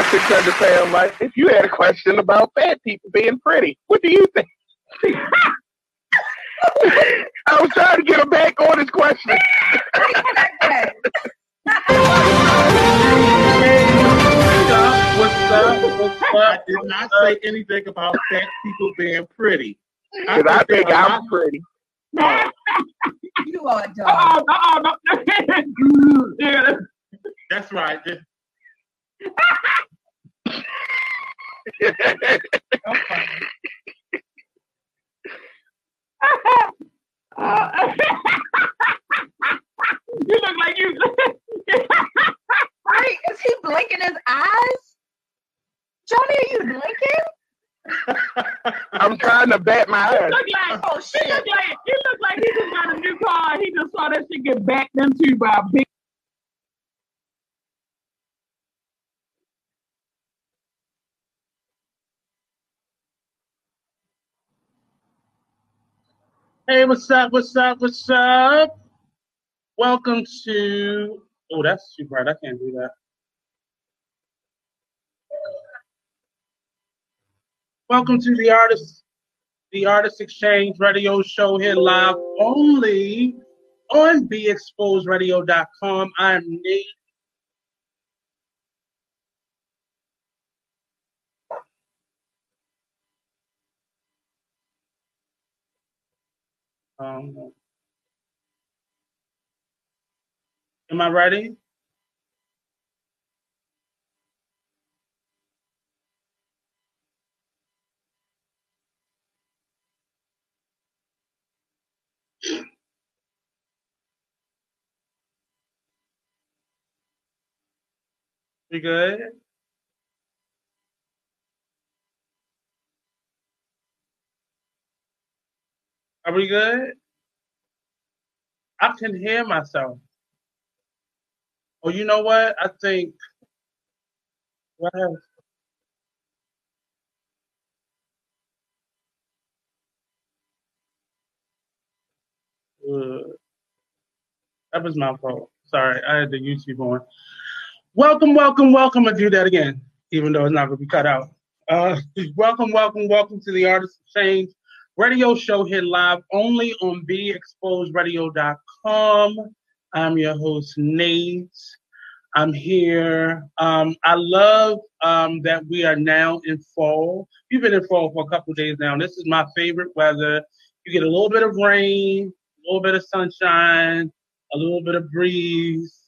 my 600 pound life, if you had a question about fat people being pretty, what do you think? I was trying to get him back on his question. What's up? What's up? I did not say anything about fat people being pretty. Because I think I'm pretty. you are a dog. Oh, oh, no. That's right. you look like you. Wait, is he blinking his eyes? Johnny, are you blinking? I'm trying to bat my He eyes. look like, Oh he shit! look like, he look like he just got a new car. He just saw that shit get backed into by a big. Hey, what's up? What's up? What's up? Welcome to. Oh, that's too bright. I can't do that. Welcome to the artist, the Artist Exchange Radio Show here live only on BExposedRadio.com. I'm Nate. Um, am I ready? We good? Are we good? I can hear myself. Oh, you know what? I think. What else? Uh, that was my fault. Sorry, I had the YouTube on. Welcome, welcome, welcome. I do that again, even though it's not going to be cut out. Uh, welcome, welcome, welcome to the Artist Exchange radio show here live only on BeExposedRadio.com. I'm your host, Nate. I'm here. Um, I love um, that we are now in fall. We've been in fall for a couple days now. This is my favorite weather. You get a little bit of rain, a little bit of sunshine, a little bit of breeze,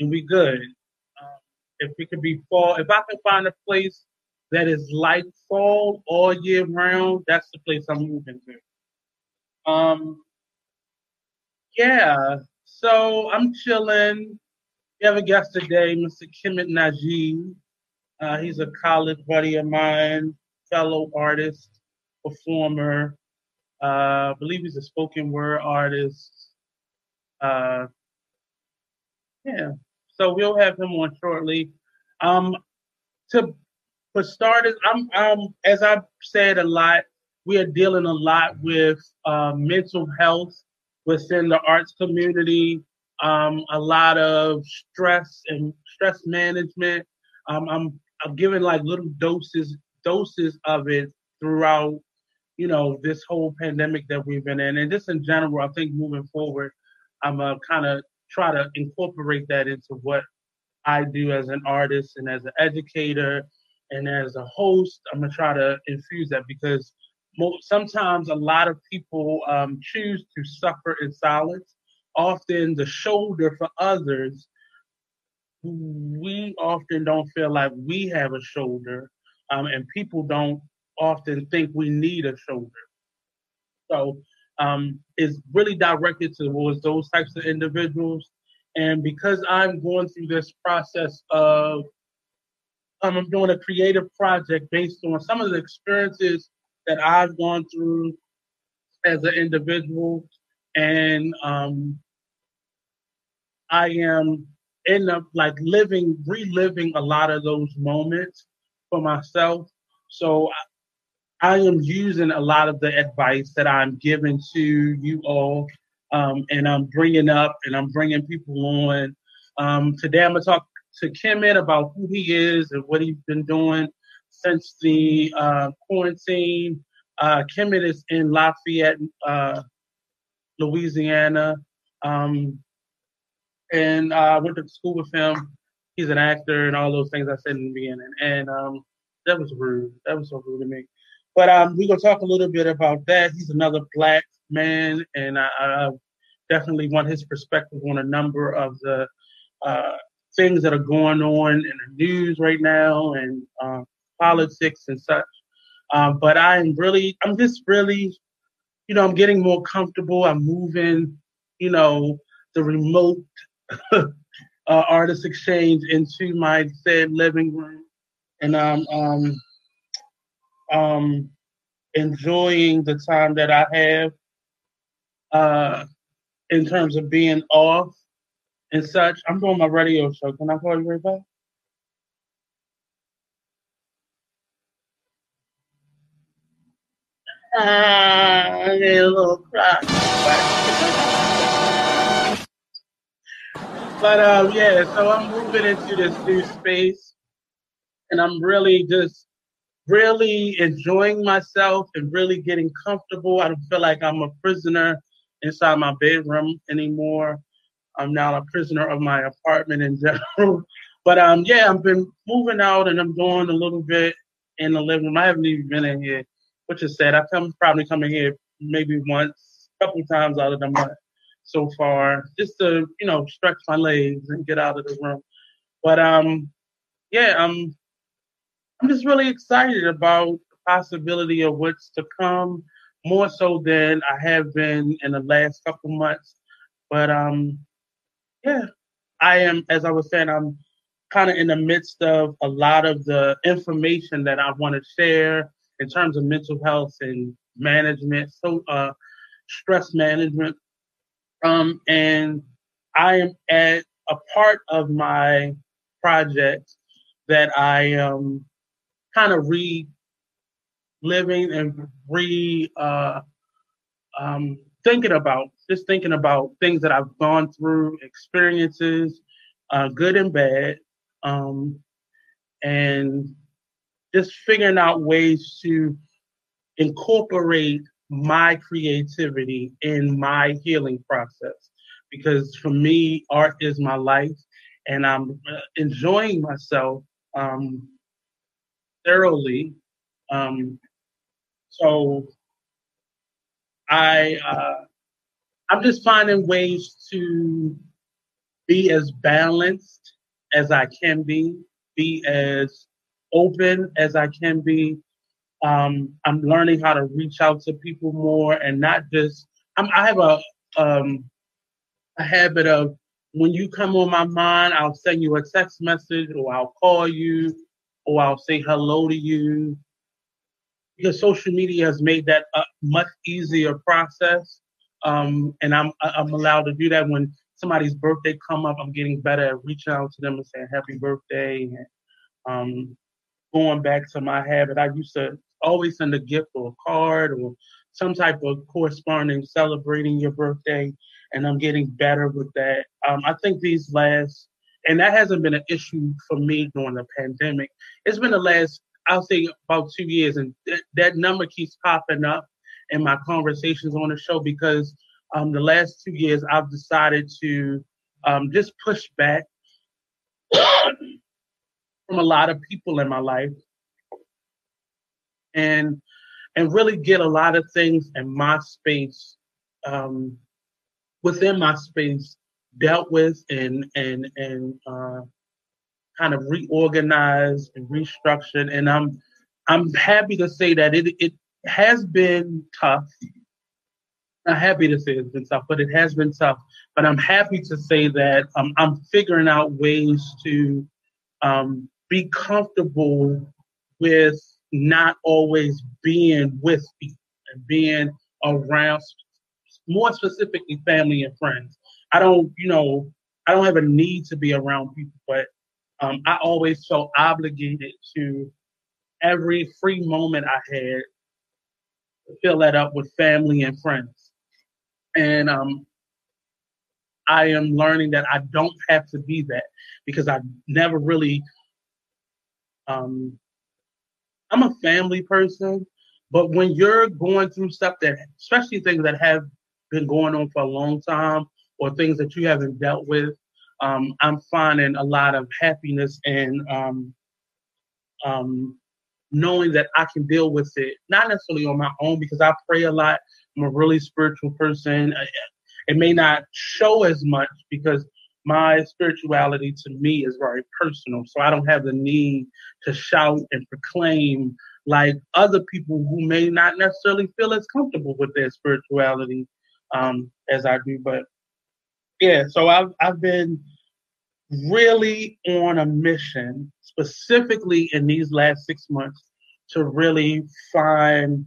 and we good. Um, if it could be fall, if I can find a place that is like fall all year round, that's the place I'm moving to. Um, yeah, so I'm chilling. We have a guest today, Mr. Kemet Najee. Uh, he's a college buddy of mine, fellow artist, performer. Uh, I believe he's a spoken word artist. Uh, yeah, so we'll have him on shortly. Um, to for starters, I'm, um, as I've said a lot, we are dealing a lot with uh, mental health within the arts community. Um, a lot of stress and stress management. Um, I'm, I'm giving like little doses doses of it throughout, you know, this whole pandemic that we've been in, and just in general. I think moving forward, I'm uh, kind of try to incorporate that into what I do as an artist and as an educator and as a host, I'm gonna try to infuse that because mo- sometimes a lot of people um, choose to suffer in silence. Often the shoulder for others, we often don't feel like we have a shoulder, um, and people don't often think we need a shoulder. So um, it's really directed towards those types of individuals. And because I'm going through this process of um, I'm doing a creative project based on some of the experiences that I've gone through as an individual, and um, I am in a, like living, reliving a lot of those moments for myself. So I, I am using a lot of the advice that I'm giving to you all, um, and I'm bringing up and I'm bringing people on. Um, today I'm gonna talk to Kemet about who he is and what he's been doing since the uh, quarantine. Uh, Kemet is in Lafayette, uh, Louisiana, um, and I went to school with him. He's an actor and all those things I said in the beginning, and um, that was rude. That was so rude to me. But um, we're gonna talk a little bit about that. He's another black man, and I, I definitely want his perspective on a number of the uh, things that are going on in the news right now and uh, politics and such. Um, but I'm really, I'm just really, you know, I'm getting more comfortable. I'm moving, you know, the remote uh, artist exchange into my said living room, and I'm um, um, enjoying the time that I have uh, in terms of being off and such. I'm doing my radio show. Can I call you right back? Ah, I get a little cry. But um, yeah, so I'm moving into this new space, and I'm really just really enjoying myself and really getting comfortable. I don't feel like I'm a prisoner inside my bedroom anymore. I'm now a prisoner of my apartment in general. but um, yeah, I've been moving out and I'm doing a little bit in the living room. I haven't even been in here, which is sad. I've come probably coming here maybe once, a couple times out of the month so far, just to you know stretch my legs and get out of the room. But um, yeah, I'm I'm just really excited about the possibility of what's to come, more so than I have been in the last couple months. But um, yeah, I am, as I was saying, I'm kind of in the midst of a lot of the information that I want to share in terms of mental health and management, so uh, stress management. Um, and I am at a part of my project that I am kind of reliving and re uh, um, thinking about, just thinking about things that I've gone through, experiences, uh, good and bad, um, and just figuring out ways to incorporate my creativity in my healing process. Because for me, art is my life, and I'm uh, enjoying myself um, thoroughly. Um, so I uh, I'm just finding ways to be as balanced as I can be, be as open as I can be. Um, I'm learning how to reach out to people more and not just. I'm, I have a um, a habit of when you come on my mind, I'll send you a text message or I'll call you or I'll say hello to you because social media has made that a much easier process. Um, and I'm I'm allowed to do that when somebody's birthday come up. I'm getting better at reaching out to them and saying happy birthday. And um, going back to my habit, I used to always send a gift or a card or some type of corresponding celebrating your birthday. And I'm getting better with that. Um, I think these last, and that hasn't been an issue for me during the pandemic. It's been the last I'll say about two years, and th- that number keeps popping up in my conversations on the show because um, the last two years I've decided to um, just push back from a lot of people in my life and and really get a lot of things in my space um, within my space dealt with and and and uh, kind of reorganized and restructured. And I'm I'm happy to say that it it has been tough. I'm happy to say it's been tough, but it has been tough. But I'm happy to say that um, I'm figuring out ways to um, be comfortable with not always being with people and being around, more specifically, family and friends. I don't, you know, I don't have a need to be around people, but um, I always felt obligated to every free moment I had fill that up with family and friends. And um, I am learning that I don't have to be that because I never really um I'm a family person, but when you're going through stuff that especially things that have been going on for a long time or things that you haven't dealt with, um, I'm finding a lot of happiness and um, um, knowing that I can deal with it, not necessarily on my own because I pray a lot. I'm a really spiritual person. It may not show as much because my spirituality to me is very personal. So I don't have the need to shout and proclaim like other people who may not necessarily feel as comfortable with their spirituality um, as I do. But yeah, so I've I've been really on a mission, specifically in these last six months, to really find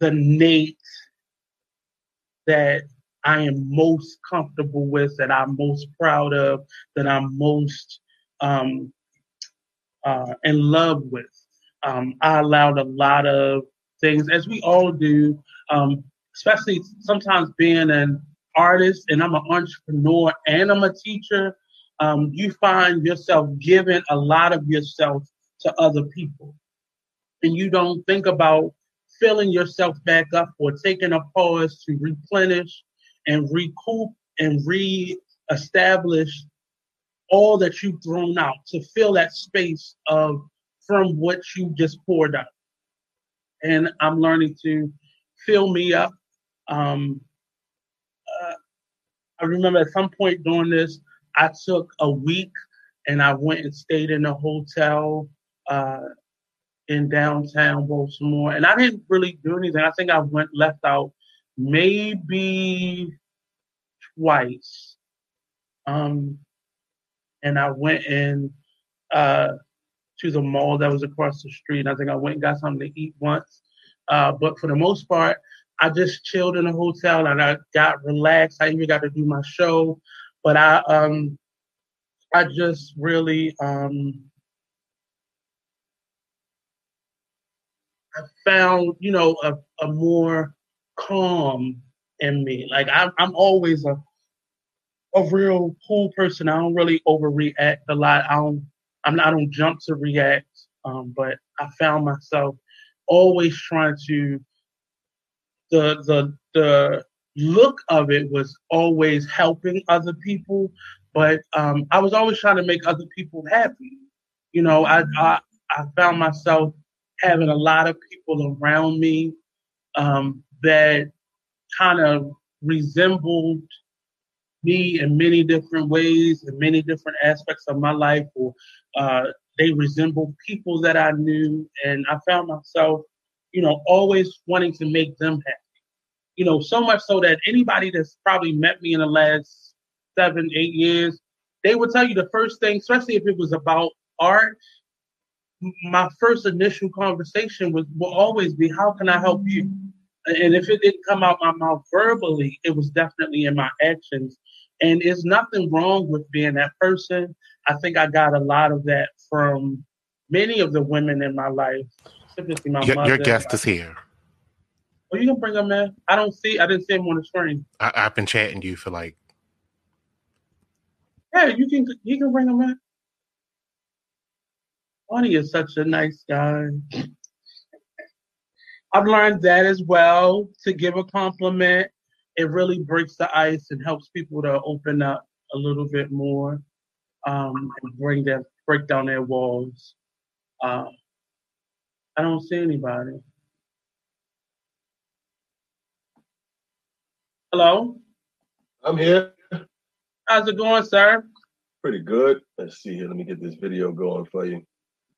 the Nate that I am most comfortable with, that I'm most proud of, that I'm most um, uh, in love with. Um, I allowed a lot of things, as we all do, um, especially sometimes being an artist and I'm an entrepreneur and I'm a teacher. Um, you find yourself giving a lot of yourself to other people. And you don't think about filling yourself back up or taking a pause to replenish and recoup and re-establish all that you've thrown out to fill that space of from what you just poured out. And I'm learning to fill me up. Um, I remember at some point during this, I took a week and I went and stayed in a hotel uh, in downtown Baltimore. And I didn't really do anything. I think I went left out maybe twice. Um, and I went in uh, to the mall that was across the street. I think I went and got something to eat once. Uh, but for the most part, I just chilled in a hotel and I got relaxed. I even got to do my show, but I um I just really um I found you know a, a more calm in me. Like I'm I'm always a a real cool person. I don't really overreact a lot. I don't I'm not I don't jump to react. Um, but I found myself always trying to the the the look of it was always helping other people, but um, I was always trying to make other people happy. You know, I I, I found myself having a lot of people around me um, that kind of resembled me in many different ways, in many different aspects of my life, or uh, they resembled people that I knew, and I found myself you know, always wanting to make them happy. You know, so much so that anybody that's probably met me in the last seven, eight years, they would tell you the first thing, especially if it was about art, my first initial conversation was will always be, How can I help you? And if it didn't come out my mouth verbally, it was definitely in my actions. And there's nothing wrong with being that person. I think I got a lot of that from many of the women in my life my Your, mother. your guest is here. Oh, you can bring him in. I don't see. I didn't see him on the screen. I, I've been chatting to you for like Yeah, you can. You can bring him in. Bonnie is such a nice guy. I've learned that as well. To give a compliment, it really breaks the ice and helps people to open up a little bit more um, and bring their break down their walls. Uh, I don't see anybody. Hello, I'm here. how's it going, sir? Pretty good. Let's see here. Let me get this video going for you.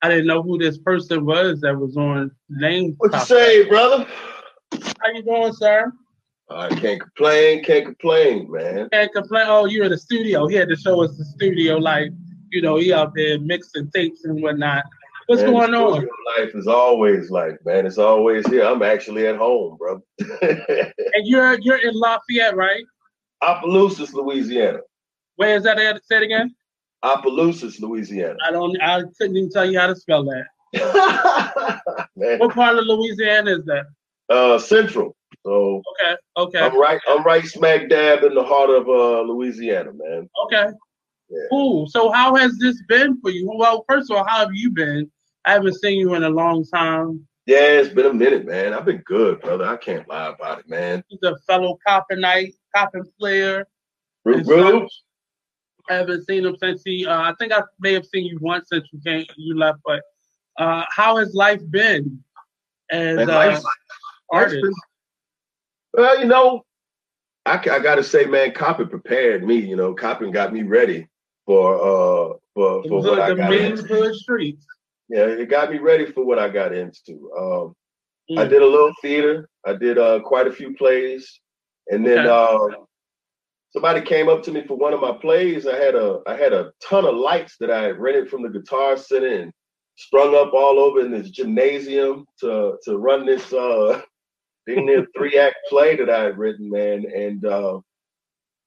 I didn't know who this person was that was on name. What you say, brother? How you doing, sir? I can't complain. Can't complain, man. Can't complain. Oh, you're in the studio. He had to show us the studio, like you know, he out there mixing tapes and whatnot. What's Man, going on? Life is always like, man. It's always here. I'm actually at home, bro. And you're you're in Lafayette, right? Opelousas, Louisiana. Where is that at? Say it again. Opelousas, Louisiana. I don't. I couldn't even tell you how to spell that. What part of Louisiana is that? uh, Central. So Okay, okay, I'm right. I'm right smack dab in the heart of uh, Louisiana, man. okay. Yeah. Cool. So how has this been for you? Well, first of all, how have you been? I haven't seen you in a long time. Yeah, it's been a minute, man. I've been good, brother. I can't lie about it, man. He's a fellow Coppinite, Coppin player. And Roo, I haven't seen him since he. Uh, I think I may have seen you once since you came, you left. But uh, how has life been as Man, uh, artist? Well, you know, I, I got to say, man, Coppin prepared me. You know, Coppin got me ready for uh for for what I the got mean into. hood streets. Yeah, it got me ready for what I got into. Um, I Mm. did a little theater. I did uh, quite a few plays, and then Okay. uh, somebody came up to me for one of my plays. I had a I had a ton of lights that I had rented from the Guitar Center and strung up all over in this gymnasium to to run this uh, being there three act play that I had written, man. And uh,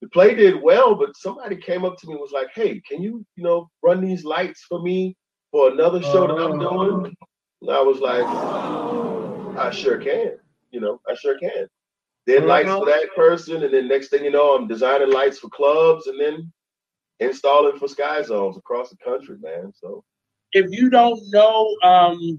the play did well, but somebody came up to me and was like, "Hey, can you you know run these lights for me for another show that I'm Oh. doing?" I was like, I sure can. You know, I sure can. Then lights for that person, and then next thing you know, I'm designing lights for clubs, and then installing for Sky Zones across the country, man. So if you don't know, um,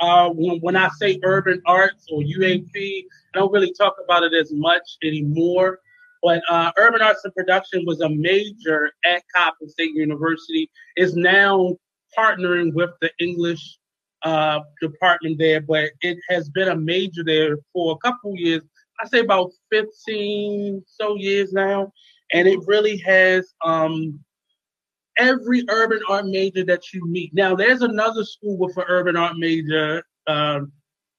uh, when, when I say urban arts or UAP, I don't really talk about it as much anymore. But uh, urban arts and production was a major at Coppin State University. Is now partnering with the English uh, department there, but it has been a major there for a couple years. I say about 15 so years now, and it really has um, every urban art major that you meet. Now, there's another school with an urban art major um,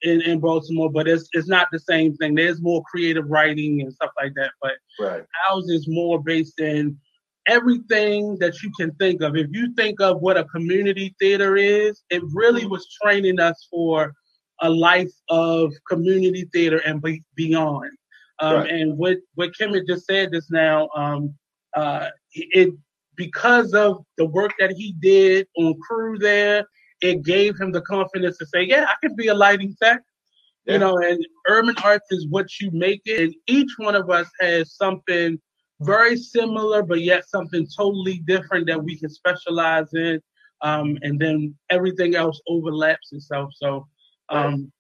in, in Baltimore, but it's it's not the same thing. There's more creative writing and stuff like that, but right, ours is more based in everything that you can think of. If you think of what a community theater is, it really was training us for a life of community theater and be, beyond. Um, Right. And what what Kim had just said just now, um, uh, it because of the work that he did on crew there, it gave him the confidence to say, "Yeah, I can be a lighting tech." Yeah. You know, and urban arts is what you make it. And each one of us has something very similar, but yet something totally different that we can specialize in. Um, and then everything else overlaps itself. So, um,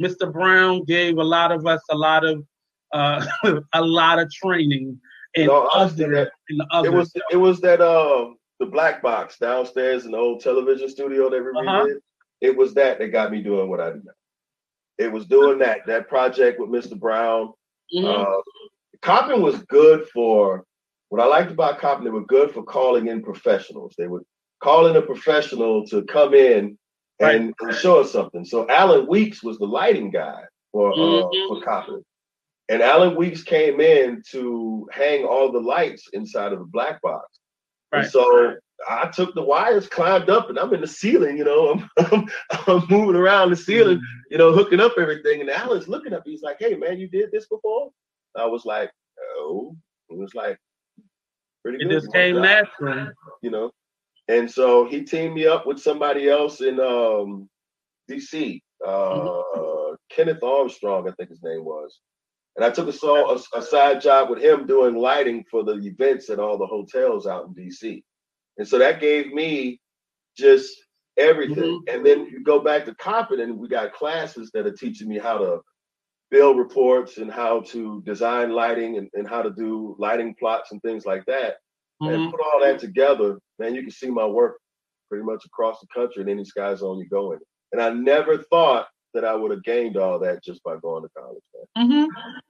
Mr. Brown gave a lot of us a lot of uh, a lot of training in No, other in other it was it was that uh the black box downstairs in the old television studio that we Uh-huh. redid. It was that that got me doing what I do now. It was doing that that project with Mr. Brown. Mhm. Uh, Coppin was good for what I liked about Coppin. They were good for calling in professionals. They would call in a professional to come in and, and show us something. So Alan Weeks was the lighting guy for uh, Mhm. for Coppin, and Alan Weeks came in to hang all the lights inside of the black box. And Right. so I took the wires, climbed up, and I'm in the ceiling. You know, I'm, I'm, I'm moving around the ceiling you know, hooking up everything. And Alan's looking up. He's like, "Hey, man, you did this before?" I was like, oh, It was like pretty good. it just came natural. you know. And so he teamed me up with somebody else in um, DC, uh, Kenneth Armstrong, I think his name was. And I took a, a, a side job with him doing lighting for the events at all the hotels out in DC. And so that gave me just everything. And then you go back to Coppin, and we got classes that are teaching me how to build reports and how to design lighting and, and how to do lighting plots and things like that Mhm. and put all that together, man, you can see my work pretty much across the country in any sky zone you go in. And I never thought that I would have gained all that just by going to college, man. hmm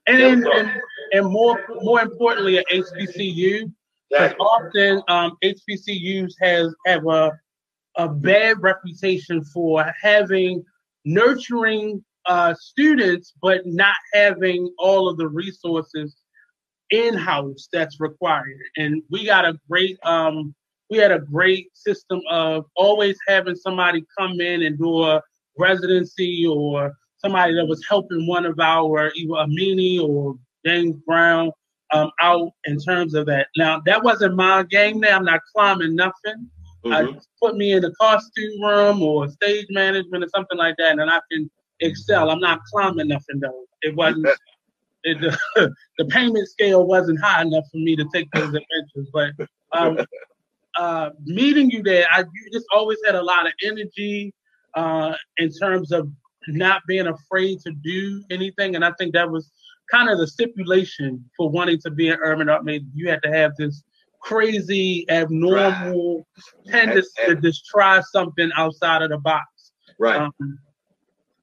And, and, and and more more importantly, at HBCU, because Exactly. often um, HBCUs has have a a bad reputation for having nurturing uh, students, but not having all of the resources in house that's required. And we got a great um, we had a great system of always having somebody come in and do a residency or somebody that was helping one of our either Amini or James Brown um, out in terms of that. Now that wasn't my game. There, I'm not climbing nothing. Mhm. I put me in the costume room or stage management or something like that, and I can excel. I'm not climbing nothing though. It wasn't. It, the, the payment scale wasn't high enough for me to take those adventures. But um, uh, meeting you there, I you just always had a lot of energy uh, in terms of not being afraid to do anything, and I think that was kind of the stipulation for wanting to be an urban art major. You had to have this crazy, abnormal tendency to just try something outside of the box. Right. Um,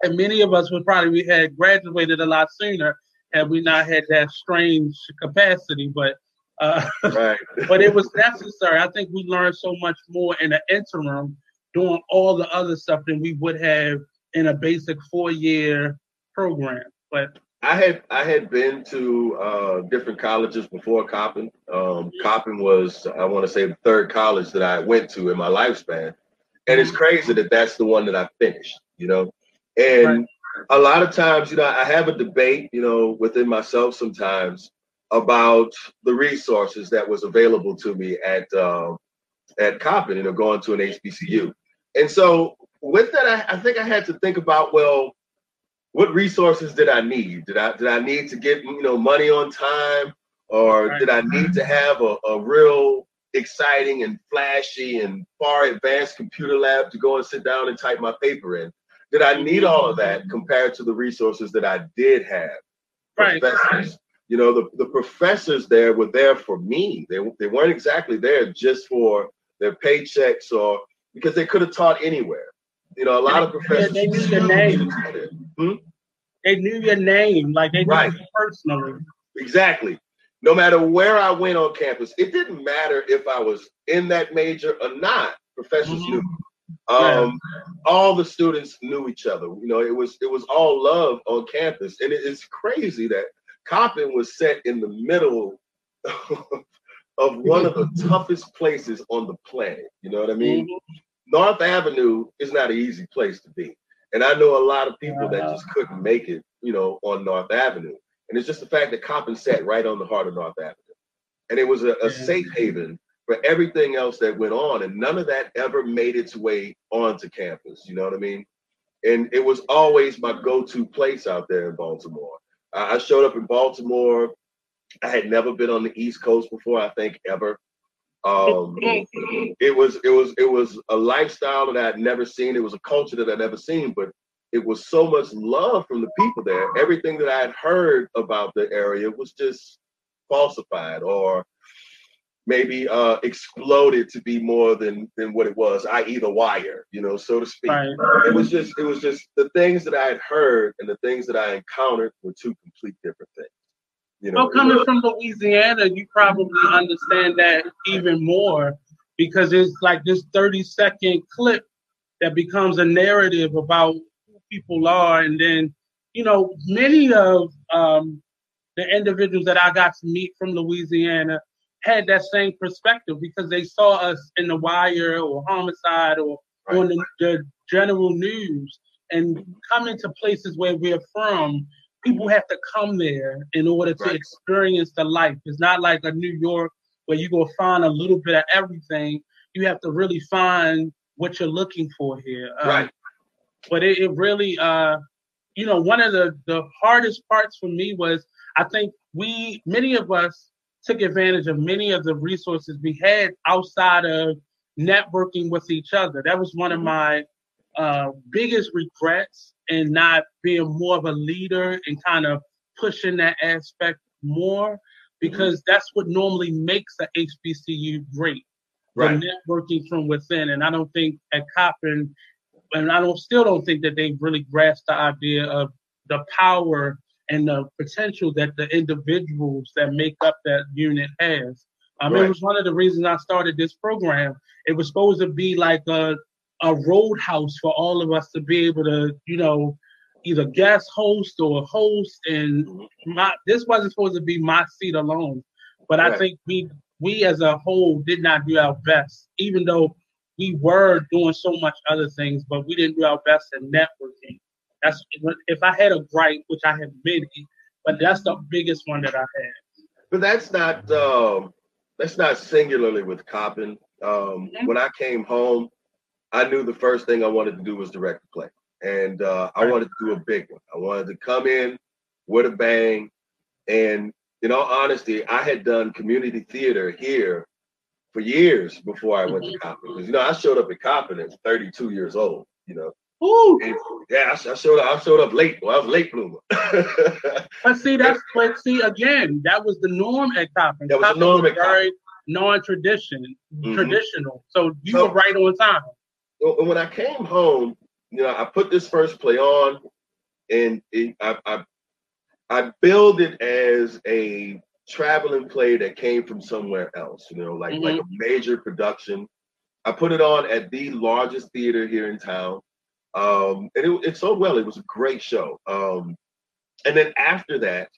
and many of us would probably we had graduated a lot sooner had we not had that strange capacity. But uh, right. but it was necessary. I think we learned so much more in the interim doing all the other stuff than we would have in a basic four year program. But I had I had been to uh, different colleges before Coppin. Um, Coppin was I want to say the third college that I went to in my lifespan, and it's crazy that that's the one that I finished. You know, and Right. a lot of times, you know, I have a debate, you know, within myself sometimes about the resources that was available to me at um, at Coppin, you know, going to an HBCU. And so with that, I, I think I had to think about, well, what resources did I need? Did I did I need to get you know money on time, or Right. did I need to have a, a real exciting and flashy and far advanced computer lab to go and sit down and type my paper in? Did I need all of that compared to the resources that I did have? Right. Professors, you know, the, the professors there were there for me. They, they weren't exactly there just for their paychecks or because they could have taught anywhere. You know, a lot of Yeah, professors. they knew your name. Hmm? they knew your name, like they knew Right. you personally. Exactly. No matter where I went on campus, it didn't matter if I was in that major or not. Professors Mhm. knew. Um, all the students knew each other. You know, it was it was all love on campus, and it is crazy that Coppin was set in the middle of one of the toughest places on the planet. You know what I mean? North Avenue is not an easy place to be. And I know a lot of people that just couldn't make it, you know, on North Avenue. And it's just the fact that Coppin sat right on the heart of North Avenue. And it was a, a safe haven for everything else that went on. And none of that ever made its way onto campus. You know what I mean? And it was always my go-to place out there in Baltimore. I I showed up in Baltimore. I had never been on the East Coast before, I think ever. Um, it was it was it was a lifestyle that I'd never seen. It was a culture that I'd never seen, but it was so much love from the people there. Everything that I had heard about the area was just falsified or maybe uh, exploded to be more than than what it was, i.e., the wire, you know, so to speak. Right. It was just it was just the things that I had heard and the things that I encountered were two complete different things. You know, Well, coming from Louisiana, you probably understand that even more because it's like this 30 second clip that becomes a narrative about who people are. And then, you know, many of um, the individuals that I got to meet from Louisiana had that same perspective because they saw us in the wire or homicide or Right. on the, the general news and coming to places where we're from people have to come there in order to Right. experience the life. It's not like a New York where you go find a little bit of everything. You have to really find what you're looking for here. Uh, right, But it, it really, uh, you know, one of the, the hardest parts for me was I think we, many of us took advantage of many of the resources we had outside of networking with each other. That was one of my uh, biggest regrets in not being more of a leader and kind of pushing that aspect more because that's what normally makes a HBCU great. right. The networking from within. And I don't think at Coppin, and I don't still don't think that they've really grasped the idea of the power and the potential that the individuals that make up that unit has. Um, Right. It was one of the reasons I started this program. It was supposed to be like a a roadhouse for all of us to be able to, you know, either guest host or host. And my this wasn't supposed to be my seat alone, but I think we we as a whole did not do our best, even though we were doing so much other things, but we didn't do our best in networking. That's if I had a gripe, which I have many, but that's the biggest one that I had. But that's not um, that's not singularly with Coppin. Um, Mhm. When I came home, I knew the first thing I wanted to do was direct the play, and uh, I wanted to do a big one. I wanted to come in with a bang, and in all honesty, I had done community theater here for years before I went to Coppin. Because you know, I showed up at Coppin at 32 years old. You know, Ooh, yeah, I, I showed up. I showed up late. Well, I was late bloomer. but see, that's but see again, that was the norm at Coppin. That was the Coppin norm at very non-tradition, Mhm. traditional. So you So- were right on time. And when I came home, you know, I put this first play on, and it, I, I I billed it as a traveling play that came from somewhere else. You know, like like a major production. I put it on at the largest theater here in town, um, and it, it sold well. It was a great show. Um, and then after that,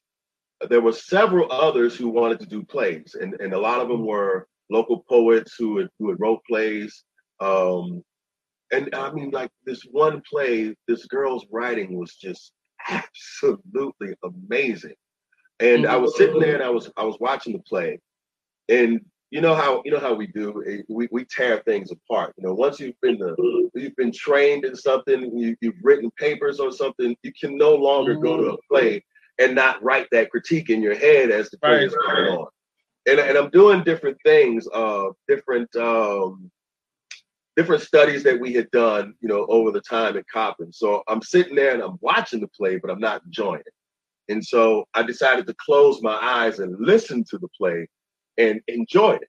there were several others who wanted to do plays, and, and a lot of them were local poets who had, who had wrote plays. Um, and I mean, like this one play, this girl's writing was just absolutely amazing. And I was sitting there and I was I was watching the play, and you know how you know how we do eh, we, we tear things apart. You know, once you've been the, you've been trained in something, you, you've written papers on something, you can no longer go to a play and not write that critique in your head as the play Right. is going on. And, and I'm doing different things, uh, different um, different studies that we had done, you know, over the time at Coppin. So I'm sitting there and I'm watching the play, but I'm not enjoying it. And so I decided to close my eyes and listen to the play and enjoyed it.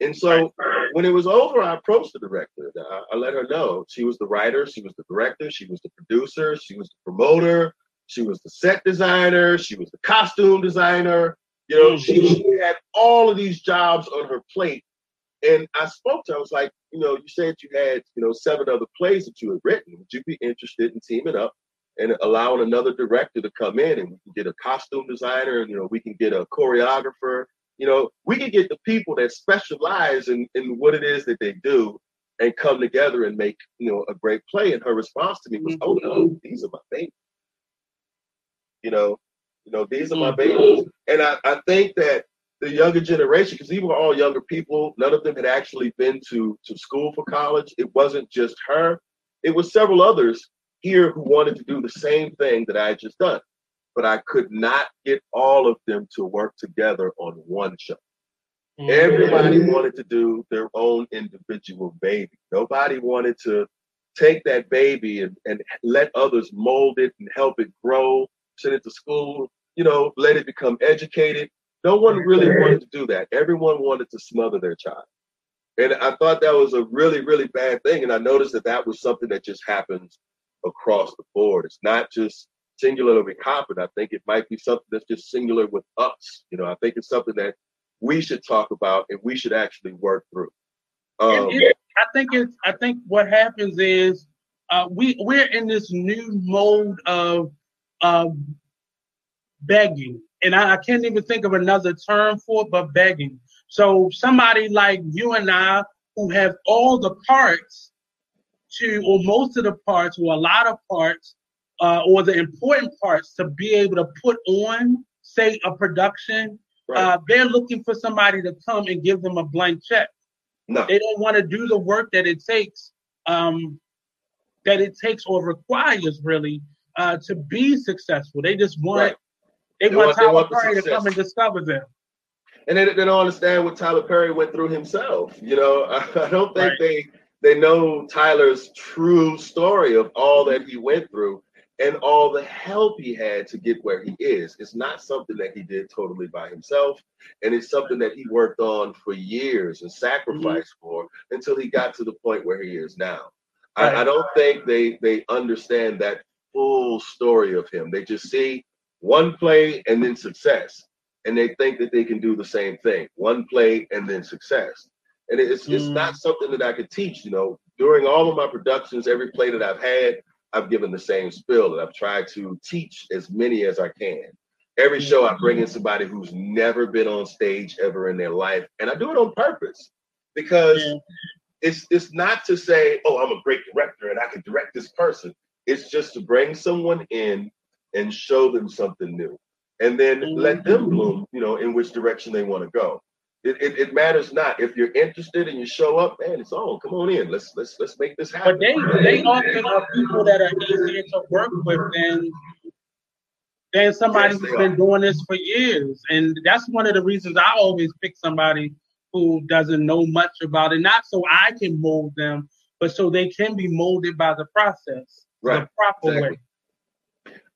And so when it was over, I approached the director. I, I let her know she was the writer, she was the director, she was the producer, she was the promoter, she was the set designer, she was the costume designer. You know, she, she had all of these jobs on her plate. And I spoke to her. I was like, you know, you said you had, you know, seven other plays that you had written. Would you be interested in teaming up and allowing another director to come in and we can get a costume designer and you know we can get a choreographer you know we can get the people that specialize in, in what it is that they do and come together and make you know a great play. And her response to me was oh no mm-hmm. these are my babies. You know you know these are my mm-hmm. babies. And i, I think that the younger generation because these were all younger people none of them had actually been to to school for college. It wasn't just her. It was several others here who wanted to do the same thing that I had just done, but I could not get all of them to work together on one show. Mm. Everybody wanted to do their own individual baby. Nobody wanted to take that baby and, and let others mold it and help it grow, send it to school, you know, let it become educated. No one really wanted to do that. Everyone wanted to smother their child. And I thought that was a really, really bad thing. And I noticed that that was something that just happens across the board. It's not just singular with Coppin. I think it might be something that's just singular with us. You know, I think it's something that we should talk about and we should actually work through. Um, It- it- I think it's. I think what happens is uh, we we're in this new mode of um, begging, and I, I can't even think of another term for it, but begging. So somebody like you and I, who have all the parts to, or most of the parts, or a lot of parts, uh, or the important parts to be able to put on, say, a production. right. Uh, they're looking for somebody to come and give them a blank check no, they don't want to do the work that it takes um, that it takes or requires really uh, to be successful. They just want Right. they, They want want- Tyler Perry to come and discover them. and they, they don't understand what Tyler Perry went through himself. You know, I, I don't think Right. they they know Tyler's true story of all that he went through and all the help he had to get where he is. It's not something that he did totally by himself, and it's something that he worked on for years and sacrificed for until he got to the point where he is now. I, I don't think they they understand that full story of him. They just see one play and then success and they think that they can do the same thing one play and then success and it's it's Mm. not something that i could teach you know during all of my productions every play that i've had i've given the same spill and i've tried to teach as many as i can every show i bring in mm-hmm. somebody who's never been on stage ever in their life and i do it on purpose because Yeah. it's it's not to say oh i'm a great director and i can direct this person it's just to bring someone in and show them something new and then let them mm-hmm. bloom, you know, in which direction they want to go. It, it, it matters not if you're interested and you show up, man. It's on. Come on in. Let's let's let's make this happen. But they they often are people that are easier to work with than than somebody Yes, who's been are. doing this for years. And that's one of the reasons I always pick somebody who doesn't know much about it, not so I can mold them, but so they can be molded by the process, Right. the proper Exactly. way.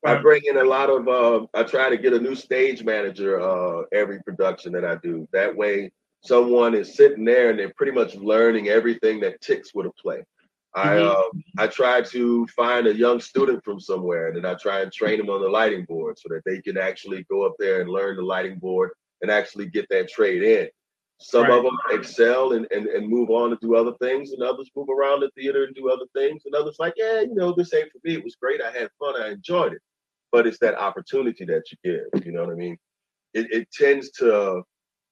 I bring in a lot of. Uh, I try to get a new stage manager uh, every production that I do. That way, someone is sitting there and they're pretty much learning everything that ticks with a play. I Mhm. uh, I try to find a young student from somewhere, and then I try and train them on the lighting board so that they can actually go up there and learn the lighting board and actually get that trade in. Some Right. of them excel and, and and move on to do other things, and others move around the theater and do other things, and others like, yeah, you know, this ain't for me. It was great. I had fun. I enjoyed it. But it's that opportunity that you give. You know what I mean? It it tends to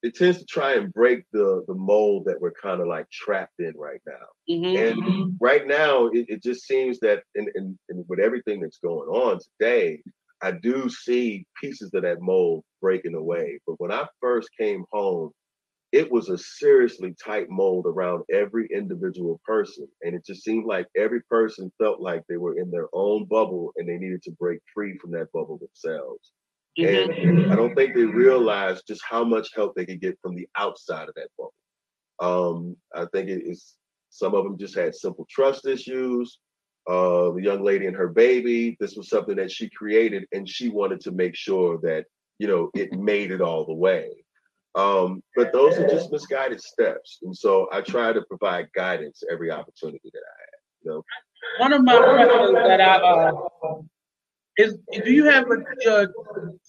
it tends to try and break the the mold that we're kind of like trapped in right now. Mhm. And right now, it, it just seems that in, in, in with everything that's going on today, I do see pieces of that mold breaking away. But when I first came home, it was a seriously tight mold around every individual person. And it just seemed like every person felt like they were in their own bubble and they needed to break free from that bubble themselves. Mhm. And I don't think they realized just how much help they could get from the outside of that bubble. Um, I think it is some of them just had simple trust issues. Uh, the young lady and her baby, this was something that she created, and she wanted to make sure that you know it made it all the way. Um, but those are just misguided steps, and so I try to provide guidance every opportunity that I have. You know, One of my questions that I uh, is do you have a, your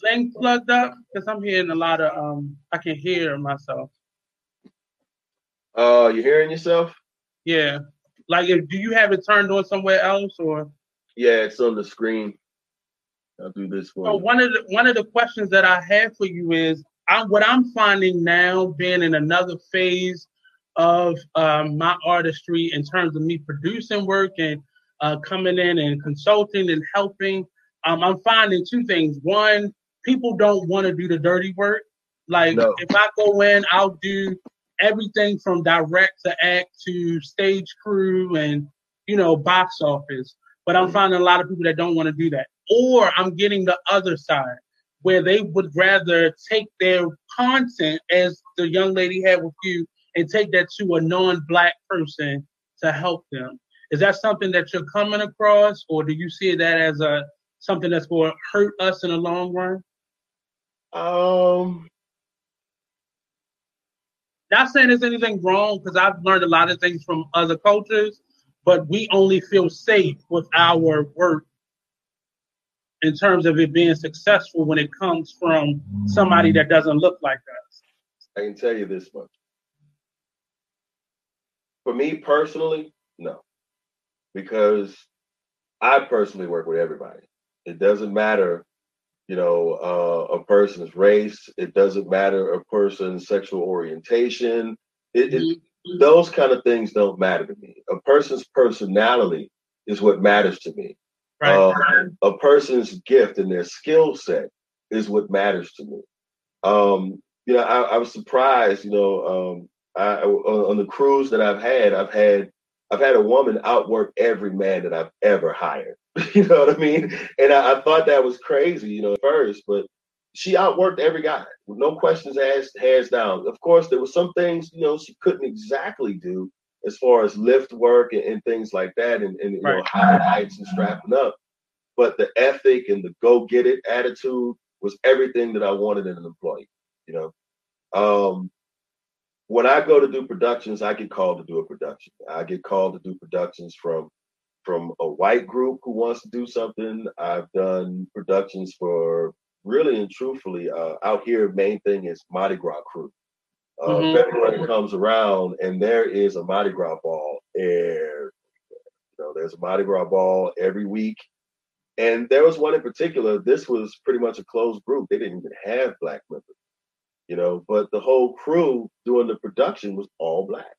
thing plugged up? Because I'm hearing a lot of um I can hear myself. uh, you're hearing yourself? Yeah. Like if do you have it turned on somewhere else or Yeah, it's on the screen. I'll do this so one. one of the one of the questions that I have for you is I'm what I'm finding now being in another phase of um, my artistry in terms of me producing work and uh, coming in and consulting and helping. Um, I'm finding two things. One, people don't want to do the dirty work. Like No. if I go in, I'll do everything from direct to act to stage crew and you know box office. But I'm finding a lot of people that don't want to do that. Or I'm getting the other side where they would rather take their content as the young lady had with you and take that to a non-black person to help them. Is that something that you're coming across, or do you see that as a something that's going to hurt us in the long run? Um, Not saying there's anything wrong because I've learned a lot of things from other cultures, but we only feel safe with our work in terms of it being successful when it comes from somebody that doesn't look like us. I can tell you this much. For me personally, no. Because I personally work with everybody. It doesn't matter, you know, uh, a person's race. It doesn't matter a person's sexual orientation. It, it, those kind of things don't matter to me. A person's personality is what matters to me. Right. Um, a person's gift and their skill set is what matters to me. Um, you know, I, I was surprised. You know, um, I, on, the cruise that I've had, I've had I've had a woman outwork every man that I've ever hired. you know what I mean? And I, I thought that was crazy, you know, at first, but she outworked every guy with no questions asked, hands down. Of course, there were some things, you know, she couldn't exactly do as far as lift work and, and things like that, and, and you know, high heights and strapping up. But the ethic and the go get it attitude was everything that I wanted in an employee. You know, um, when I go to do productions, I get called to do a production. I get called to do productions from from a white group who wants to do something. I've done productions for really and truthfully uh, out here. Main thing is Mardi Gras crew. Uh, Mhm. February comes around and there is a Mardi Gras ball every. You know, there's a Mardi Gras ball every week. And there was one in particular. This was pretty much a closed group. They didn't even have black members you know, but the whole crew doing the production was all black.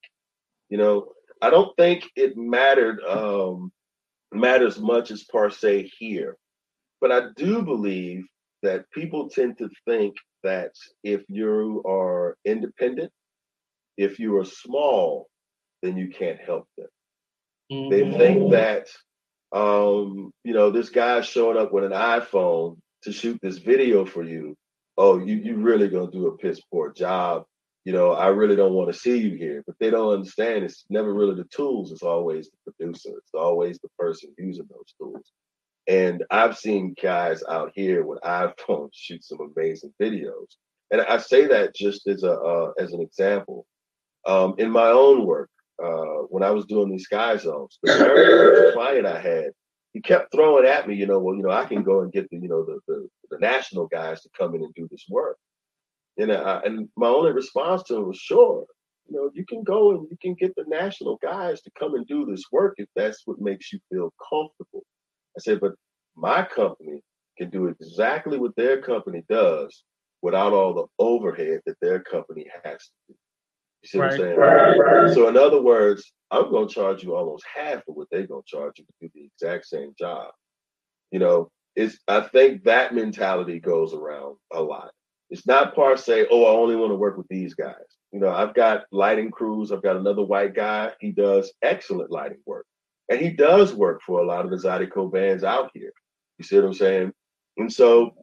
You know, I don't think it mattered um matters much as per se here. But I do believe that people tend to think that if you are independent if you are small, then you can't help them. Mhm. They think that um, you know, this guy showing up with an iPhone to shoot this video for you. Oh, you you really gonna do a piss poor job. You know, I really don't want to see you here. But they don't understand it's never really the tools, it's always the producer, it's always the person using those tools. And I've seen guys out here with iPhones shoot some amazing videos. And I say that just as a uh, as an example. Um, in my own work, uh, when I was doing these sky zones, the very client I had, he kept throwing at me, you know, well, you know, I can go and get the, you know, the the, the national guys to come in and do this work. And I, and my only response to him was, sure, you know, you can go and you can get the national guys to come and do this work if that's what makes you feel comfortable. I said, but my company can do exactly what their company does without all the overhead that their company has to do. You see what I'm saying? So in other words, I'm gonna charge you almost half of what they're gonna charge you to do the exact same job. You know, it's I think that mentality goes around a lot. It's not par se, oh, I only want to work with these guys. You know, I've got lighting crews, I've got another white guy, he does excellent lighting work. And he does work for a lot of the Zydeco bands out here. You see what I'm saying? And so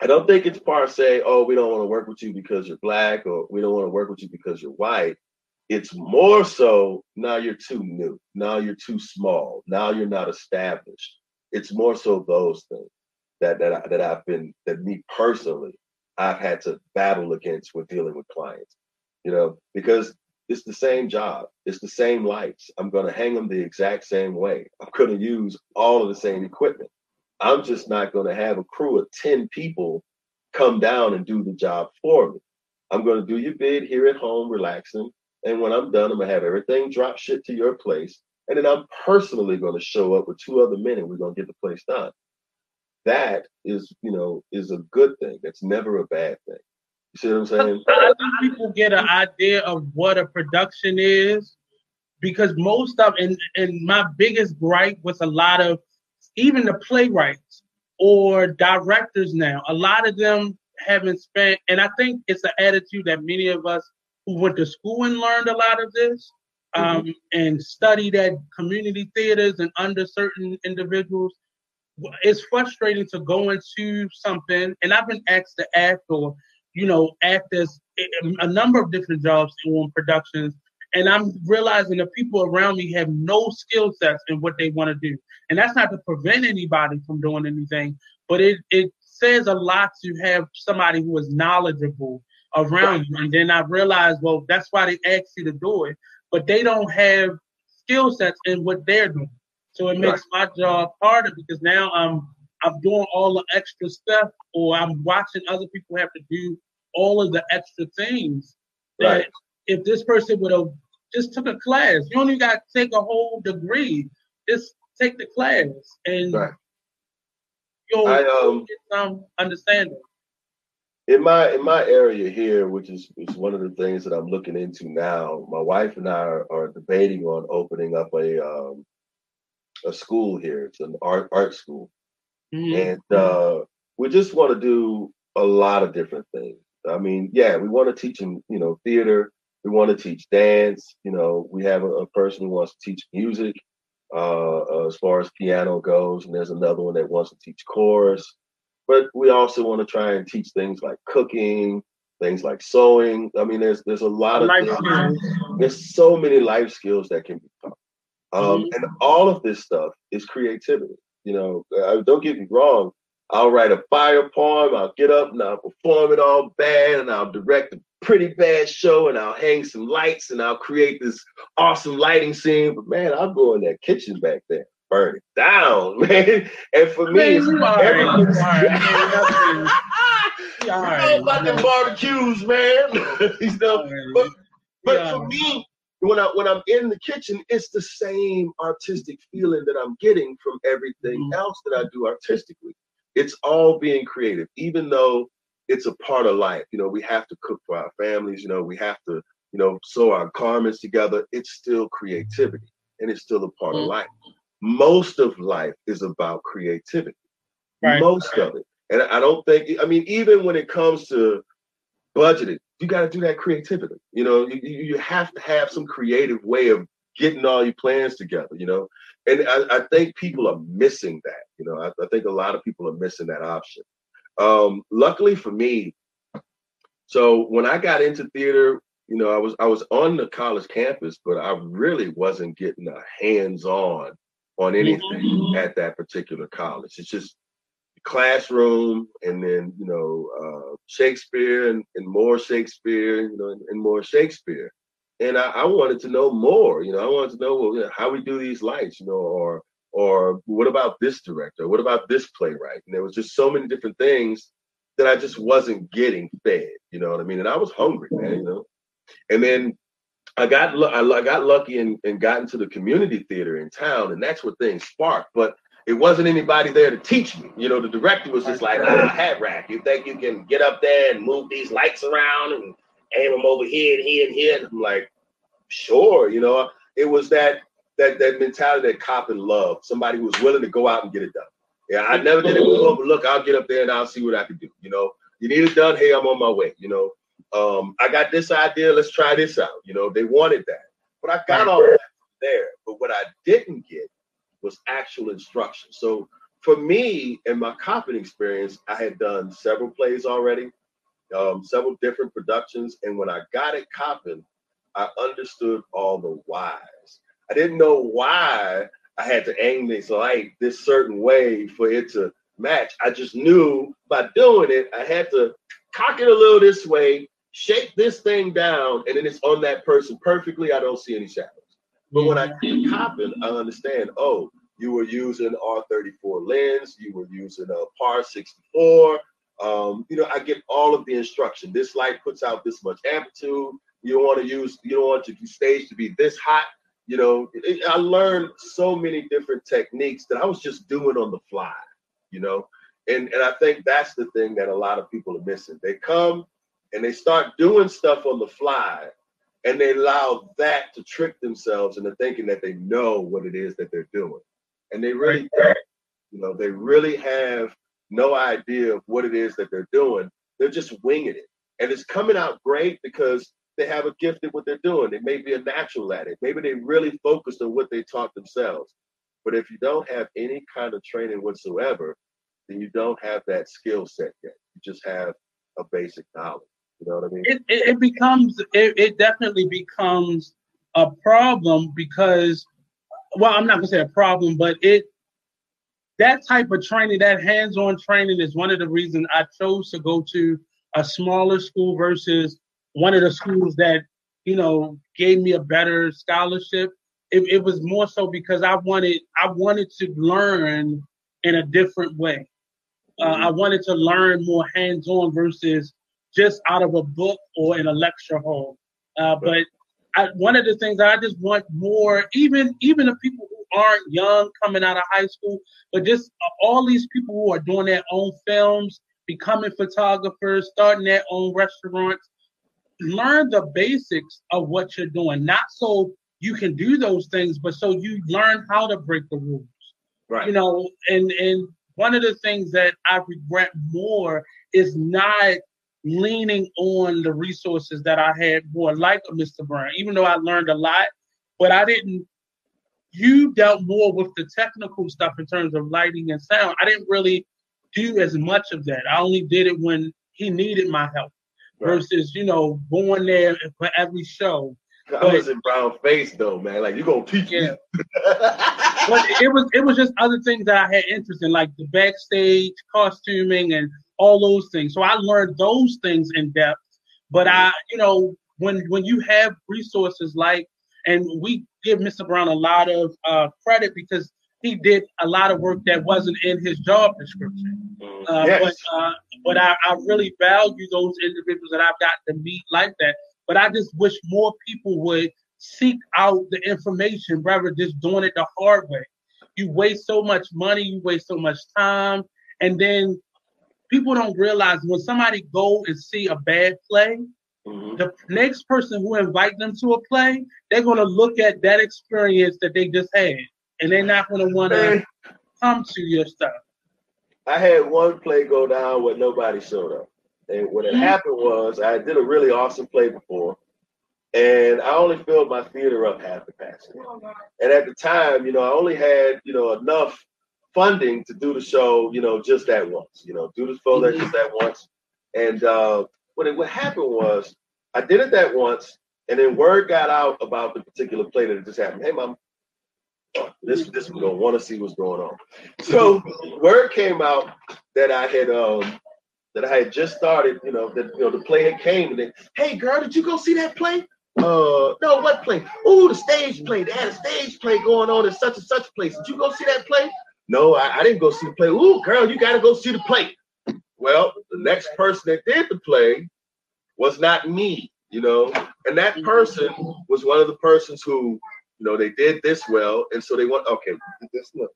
I don't think it's par se, oh, we don't want to work with you because you're black, or we don't want to work with you because you're white. It's more so now you're too new. Now you're too small. Now you're not established. It's more so those things that that, I, that I've been that me personally I've had to battle against when dealing with clients. You know, because it's the same job. It's the same lights. I'm going to hang them the exact same way. I'm going to use all of the same equipment. I'm just not going to have a crew of 10 people come down and do the job for me. I'm going to do your bid here at home, relaxing. And when I'm done, I'm going to have everything drop shit to your place. And then I'm personally going to show up with two other men and we're going to get the place done. That is, you know, is a good thing. That's never a bad thing. You see what I'm saying? I think people get an idea of what a production is because most of and and my biggest gripe with a lot of even the playwrights or directors now, a lot of them haven't spent, and I think it's an attitude that many of us who went to school and learned a lot of this um, mm-hmm. and studied at community theaters and under certain individuals. It's frustrating to go into something, and I've been asked to act or, you know, act as a number of different jobs in productions and I'm realizing the people around me have no skill sets in what they want to do. And that's not to prevent anybody from doing anything, but it, it says a lot to have somebody who is knowledgeable around you. And then I realized, well, that's why they ask you to do it, but they don't have skill sets in what they're doing. So it makes my job harder because now I'm I'm doing all the extra stuff, or I'm watching other people have to do all of the extra things Right. if this person would have just took a class, you don't even got to take a whole degree. Just take the class, and Right. you'll, I, um, get some understanding. in my in my area here, which is, is one of the things that I'm looking into now, my wife and I are, are debating on opening up a um, a school here. It's an art art school, Mhm. and uh, we just want to do a lot of different things. I mean, yeah, we want to teach them, you know, theater. We want to teach dance. You know, we have a, a person who wants to teach music, uh, uh, as far as piano goes, and there's another one that wants to teach chorus. But we also want to try and teach things like cooking, things like sewing. I mean, there's there's a lot of there's so many life skills that can be taught. Um, Mhm. And all of this stuff is creativity. You know, uh, don't get me wrong. I'll write a fire poem. I'll get up and I'll perform it all bad, and I'll direct a pretty bad show, and I'll hang some lights, and I'll create this awesome lighting scene. But man, I'll go in that kitchen back there, burn it down, man. And for me, it's everything's- You You know about them barbecues, man. you know, but but for me, when I when I'm in the kitchen, it's the same artistic feeling that I'm getting from everything Mhm. else that I do artistically. It's all being creative, even though it's a part of life. You know, we have to cook for our families. You know, we have to, you know, sew our garments together. It's still creativity, and it's still a part Mhm. of life. Most of life is about creativity. Right. Most of it, and I don't think. I mean, even when it comes to budgeting, you got to do that creatively. You know, you, you have to have some creative way of getting all your plans together. You know, and I, I think people are missing that. You know, I, I think a lot of people are missing that option. Um, luckily for me, so when I got into theater, you know, I was I was on the college campus, but I really wasn't getting a hands-on on anything at that particular college. It's just classroom and then you know uh, Shakespeare and, and more Shakespeare, you know, and, and more Shakespeare. And I, I, wanted to know more. You know, I wanted to know well, know, how we do these lights, you know, or or what about this director? What about this playwright? And there was just so many different things that I just wasn't getting fed. You know what I mean? And I was hungry, man. You know. And then I got I got lucky and, and got into the community theater in town, and that's where things sparked. But it wasn't anybody there to teach me. You know, the director was just like, ah, hat rack. You think you can get up there and move these lights around and aim them over here and here and here? And I'm like, sure. You know, it was that that that mentality that cop and love. Somebody who was willing to go out and get it done. Yeah, I never did it. But look, I'll get up there and I'll see what I can do. You know, you need it done. Hey, I'm on my way. You know, um, I got this idea. Let's try this out. You know, they wanted that, but I got all that there. But what I didn't get was actual instruction. So for me, in my Coppin experience, I had done several plays already, um, several different productions, and when I got at Coppin, I understood all the whys. I didn't know why I had to aim this light this certain way for it to match. I just knew by doing it, I had to cock it a little this way, shake this thing down, and then it's on that person perfectly. I don't see any shadows. But when I did Coppin, I understand, oh, you were using R34 lens, you were using a PAR 64. Um, you know, I get all of the instruction. This light puts out this much amplitude. You don't want to use, you don't want your stage to be this hot. You know, it, I learned so many different techniques that I was just doing on the fly, you know. And and I think that's the thing that a lot of people are missing. They come and they start doing stuff on the fly and they allow that to trick themselves into thinking that they know what it is that they're doing. And they really you know they really have no idea of what it is that they're doing. They're just winging it. And it's coming out great because they have a gift at what they're doing. They may be a natural at it. Maybe they really focused on what they taught themselves. But if you don't have any kind of training whatsoever then you don't have that skill set yet. You just have a basic knowledge you know what I mean? It, it, it becomes it, it definitely becomes a problem because well, I'm not gonna say a problem, but it that type of training, that hands-on training is one of the reasons I chose to go to a smaller school versus one of the schools that, you know, gave me a better scholarship. It, it was more so because I wanted I wanted to learn in a different way. Uh, I wanted to learn more hands-on versus just out of a book or in a lecture hall. Uh, but I, one of the things I just want more, even even the people who aren't young coming out of high school, but just all these people who are doing their own films, becoming photographers, starting their own restaurants, learn the basics of what you're doing. Not so you can do those things, but so you learn how to break the rules. Right. You know, and and one of the things that I regret more is not leaning on the resources that I had more like a Mr. Brown, even though I learned a lot, but I didn't. You dealt more with the technical stuff in terms of lighting and sound. I didn't really do as much of that. I only did it when he needed my help right. versus, you know, going there for every show. I but, was in brown face though, man. Like you gonna teach yeah. me. but it was it was just other things that I had interest in, like the backstage costuming and all those things. So I learned those things in depth. But I, you know, when when you have resources like, and we give Mr. Brown a lot of uh, credit because he did a lot of work that wasn't in his job description. Mm-hmm. Uh, yes. But uh, but I, I really value those individuals that I've got to meet like that. But I just wish more people would seek out the information rather than just doing it the hard way. You waste so much money, you waste so much time, and then people don't realize when somebody go and see a bad play, mm-hmm. the next person who invite them to a play, they're gonna look at that experience that they just had, and they're not gonna want to come to your stuff. I had one play go down where nobody showed up. And what had happened was I did a really awesome play before, and I only filled my theater up half the capacity. And at the time, you know, I only had you know enough funding to do the show, you know, just that once. You know, do the show that just that once. And uh, what it, what happened was I did it that once, and then word got out about the particular play that had just happened. Hey, mom, this this we're gonna want to see what's going on. So word came out that I had um that I had just started. You know that you know the play had came, and then hey girl, did you go see that play? Uh, no, what play? Oh, the stage play. They had a stage play going on in such and such place. Did you go see that play? No, I, I didn't go see the play. Ooh, girl, you got to go see the play. Well, the next person that did the play was not me, you know, and that mm-hmm. person was one of the persons who, you know, they did this well, and so they want okay, this nothing.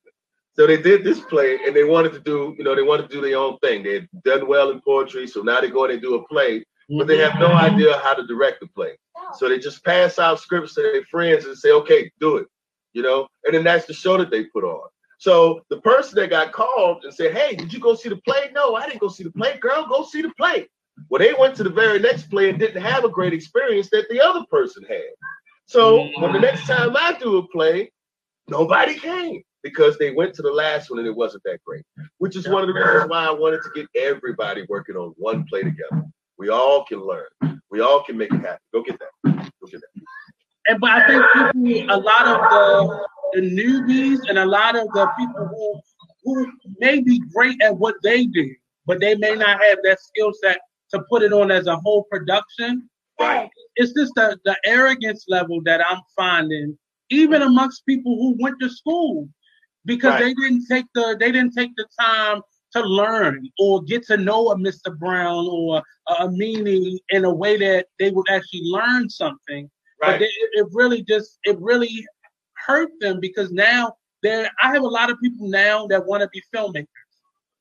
So they did this play, and they wanted to do, you know, they wanted to do their own thing. They had done well in poetry, so now they go and they do a play, but they have no mm-hmm. idea how to direct the play. So they just pass out scripts to their friends and say, okay, do it, you know, and then that's the show that they put on. So the person that got called and said, Hey, did you go see the play? No, I didn't go see the play. Girl, go see the play. Well, they went to the very next play and didn't have a great experience that the other person had. So when the next time I do a play, nobody came because they went to the last one and it wasn't that great. Which is one of the reasons why I wanted to get everybody working on one play together. We all can learn. We all can make it happen. Go get that. Go get that. And but I think people, a lot of the the newbies and a lot of the people who who may be great at what they do, but they may not have that skill set to put it on as a whole production. Right. It's just the, the arrogance level that I'm finding, even amongst people who went to school, because Right. they didn't take the they didn't take the time to learn or get to know a Mr. Brown or a, a meaning in a way that they would actually learn something but they, it it really just it really hurt them because now there I have a lot of people now that want to be filmmakers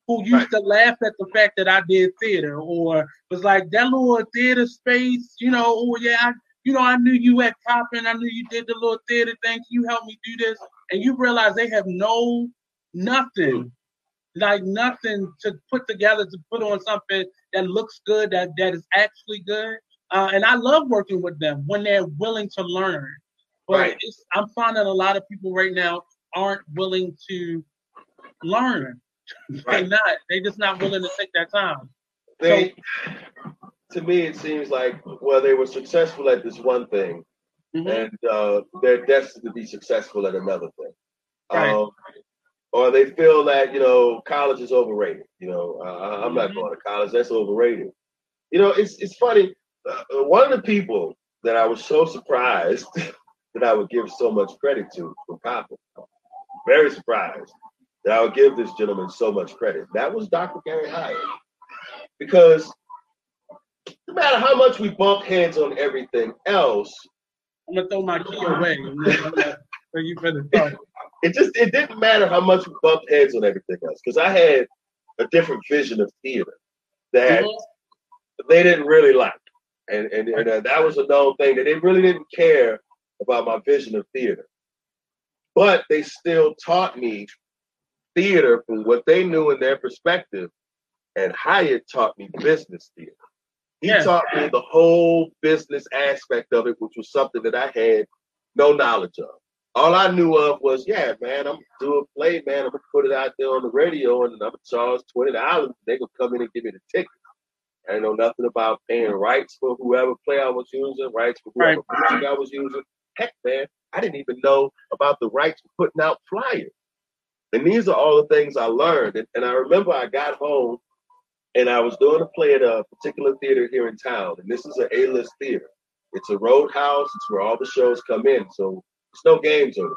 who used Right. to laugh at the fact that I did theater or was like that little theater space, you know, oh yeah, I, you know, I knew you at Coppin, I knew you did the little theater thing. Can you help me do this? And you realize they have no nothing, mm. like nothing to put together to put on something that looks good, that that is actually good. Uh, and I love working with them when they're willing to learn. But Right. it's, I'm finding a lot of people right now aren't willing to learn. Right. They're not. They're just not willing to take that time. They, to me, it seems like well, they were successful at this one thing, Mhm. and uh, they're destined to be successful at another thing. Right. Um, or they feel that you know college is overrated. You know, uh, I'm not Mhm. going to college. That's overrated. You know, it's it's funny. Uh, one of the people that I was so surprised that I would give so much credit to from Coppin, very surprised that I would give this gentleman so much credit. That was Dr. Gary Hyatt, because no matter how much we bump heads on everything else, I'm gonna throw my key away. I'm gonna- I'm gonna- So you better talk. it just it didn't matter how much we bumped heads on everything else because I had a different vision of theater that Mhm. they didn't really like, and and, and uh, that was a known thing that they really didn't care about my vision of theater, but they still taught me theater from what they knew in their perspective, and Hyatt taught me business theater. He Yeah. taught me the whole business aspect of it, which was something that I had no knowledge of. All I knew of was, yeah, man, I'm gonna do a play, man. I'm gonna put it out there on the radio, and I'm gonna charge twenty dollars. They gonna come in and give me the ticket. I didn't know nothing about paying rights for whoever play I was using, rights for whoever music I was using. Heck, man, I didn't even know about the rights for putting out flyers. And these are all the things I learned. And, and I remember I got home and I was doing a play at a particular theater here in town. And this is an A-list theater. It's a roadhouse. It's where all the shows come in. So it's no games over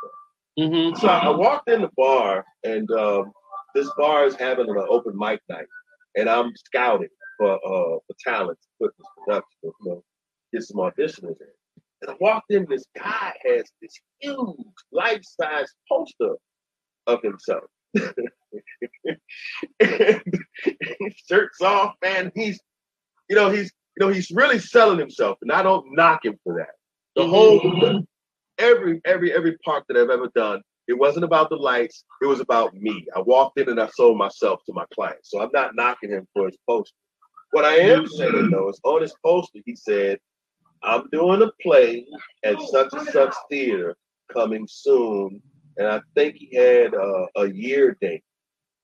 there. Mhm. So I walked in the bar, and um, this bar is having an open mic night, and I'm scouting for uh, for talent to put this production, you know, get some auditioners in. And I walked in, this guy has this huge life-size poster of himself. and shirts off, man. He's, you know, he's, you know, he's really selling himself, and I don't knock him for that. The Mhm. whole, every, every, every part that I've ever done, it wasn't about the lights. It was about me. I walked in and I sold myself to my clients. So I'm not knocking him for his poster. What I am saying though is on his poster, he said, I'm doing a play at such and such theater coming soon. And I think he had a, a year date.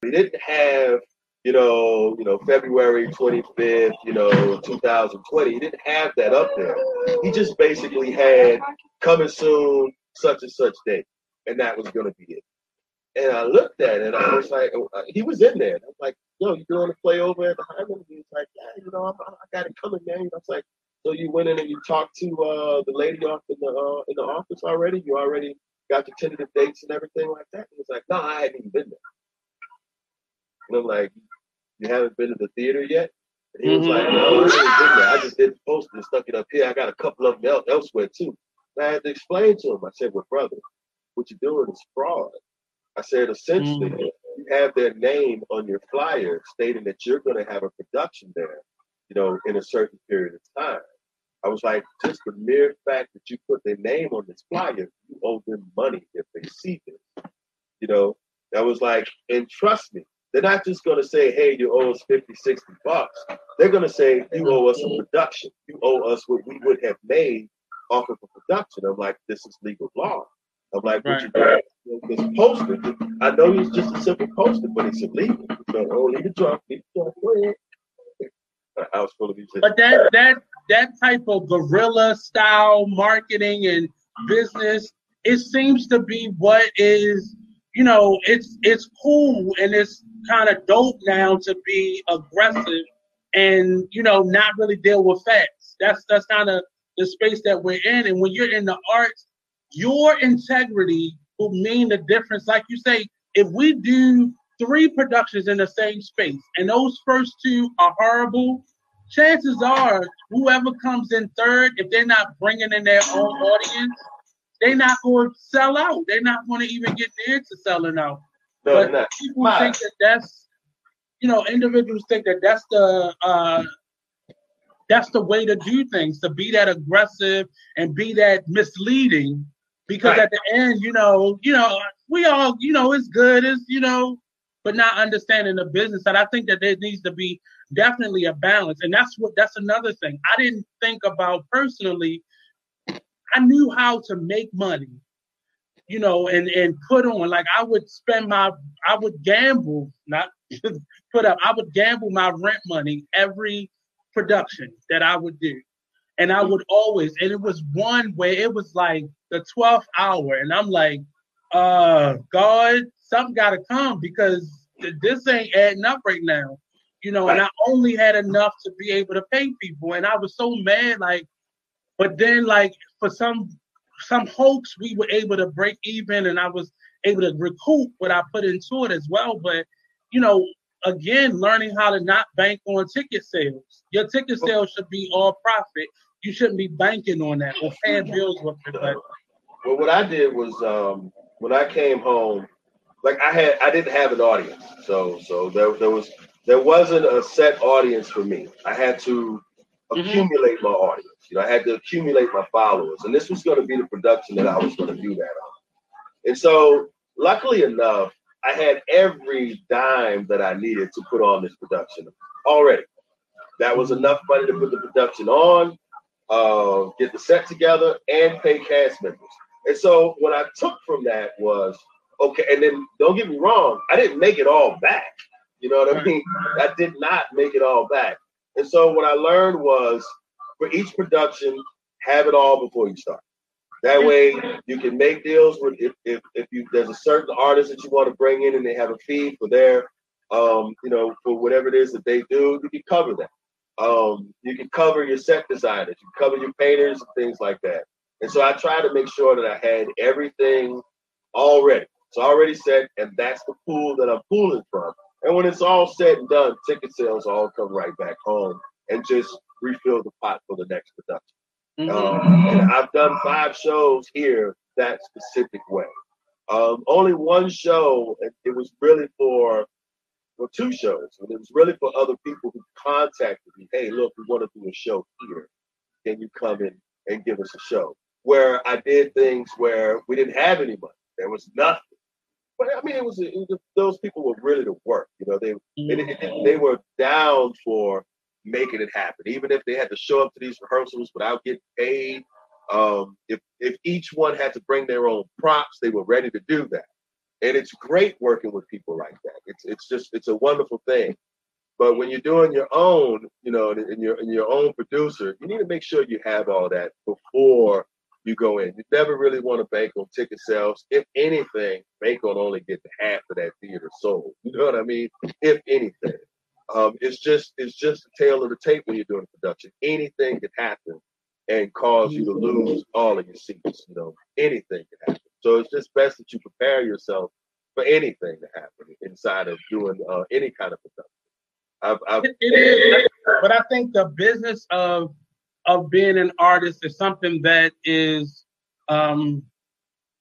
He didn't have, you know, you know, February 25th, you know, 2020. He didn't have that up there. He just basically had coming soon, such and such date. And that was gonna be it. And I looked at it, and I was like, uh, he was in there. I was like, yo, you doing a play over at the Highland? He was like, yeah, you know, I'm, I got it coming, man. I was like, so you went in and you talked to uh, the lady off in the uh, in the office already? You already got your tentative dates and everything like that? He was like, no, I hadn't even been there. And I'm like, you haven't been to the theater yet? And he was like, no, I haven't been there. I just did the poster and stuck it up here. I got a couple of them el- elsewhere too. And I had to explain to him. I said, well, brother, what you're doing is fraud. I said, essentially, you have their name on your flyer stating that you're going to have a production there, you know, in a certain period of time. I was like, just the mere fact that you put their name on this flyer, you owe them money if they see this. You know, I was like, and trust me, they're not just going to say, hey, you owe us 50, 60 bucks. They're going to say, you owe us a mm-hmm. production. You owe us what we would have made off of a production. I'm like, this is legal law. I'm like, what you doing? This poster, I know it's just a simple poster, but it's illegal. So, oh, leave it drunk, leave it drunk, go ahead. Full of these. But that that that type of guerrilla style marketing and business, it seems to be what is, you know, it's it's cool and it's kind of dope now to be aggressive and you know not really deal with facts. That's that's kind of the space that we're in. And when you're in the arts, your integrity will mean the difference. Like you say, if we do three productions in the same space and those first two are horrible, chances are whoever comes in third, if they're not bringing in their own audience, they're not going to sell out. They're not going to even get near to selling out. No, but people think that that's, you know, individuals think that that's the uh, that's the way to do things to be that aggressive and be that misleading because Right. at the end you know you know we all you know it's good it's you know but not understanding the business and i think that there needs to be definitely a balance. And that's what that's another thing. I didn't think about personally i knew how to make money you know and and put on. Like i would spend my i would gamble not put up i would gamble my rent money every production that i would do. And I mm-hmm. would always, and it was one where it was like the 12th hour, and I'm like, uh, God, something got to come because th- this ain't adding up right now, you know. And I only had enough to be able to pay people, and I was so mad, like, but then like for some some hopes we were able to break even, and I was able to recoup what I put into it as well, but you know. Again, learning how to not bank on ticket sales. Your ticket sales should be all profit you shouldn't be banking on that or paying bills with it. But Well, what I did was um, when I came home, like I had, I didn't have an audience, so so there, there was there wasn't a set audience for me. I had to Mhm. accumulate my audience. You know, I had to accumulate my followers, and this was going to be the production that I was going to do that on. And so, luckily enough, I had every dime that I needed to put on this production already. That was enough money to put the production on, uh, get the set together, and pay cast members. And so what I took from that was okay. And then don't get me wrong, I didn't make it all back. You know what I mean? I did not make it all back. And so what I learned was for each production, have it all before you start. That way you can make deals with if, if, if you there's a certain artist that you want to bring in and they have a fee for their um, you know, for whatever it is that they do, you can cover that. Um, you can cover your set designers, you can cover your painters and things like that. And so I try to make sure that I had everything already. It's already set, and that's the pool that I'm pulling from. And when it's all said and done, ticket sales all come right back home and just refill the pot for the next production. Um, and I've done five shows here that specific way. Um, only one show, and it was really for, well, two shows, and it was really for other people who contacted me. Hey, look, we want to do a show here. Can you come in and give us a show? Where I did things where we didn't have any money. There was nothing. But I mean, it was, it was those people were really to work. You know, they they, they, were down for making it happen. Even if they had to show up to these rehearsals without getting paid, um, if if each one had to bring their own props, they were ready to do that. And it's great working with people like that. It's it's just it's a wonderful thing. But when you're doing your own, you know, and you're and your own producer, you need to make sure you have all that before you go in. You never really want to bank on ticket sales. If anything, bank on only getting half of that theater sold. You know what I mean? If anything. Um, it's just it's just the tail of the tape when you're doing production. Anything can happen and cause you to lose all of your seats. You know, anything can happen. So it's just best that you prepare yourself for anything to happen inside of doing uh, any kind of production. I've, I've, It- it is, but I think the business of of being an artist is something that is, um,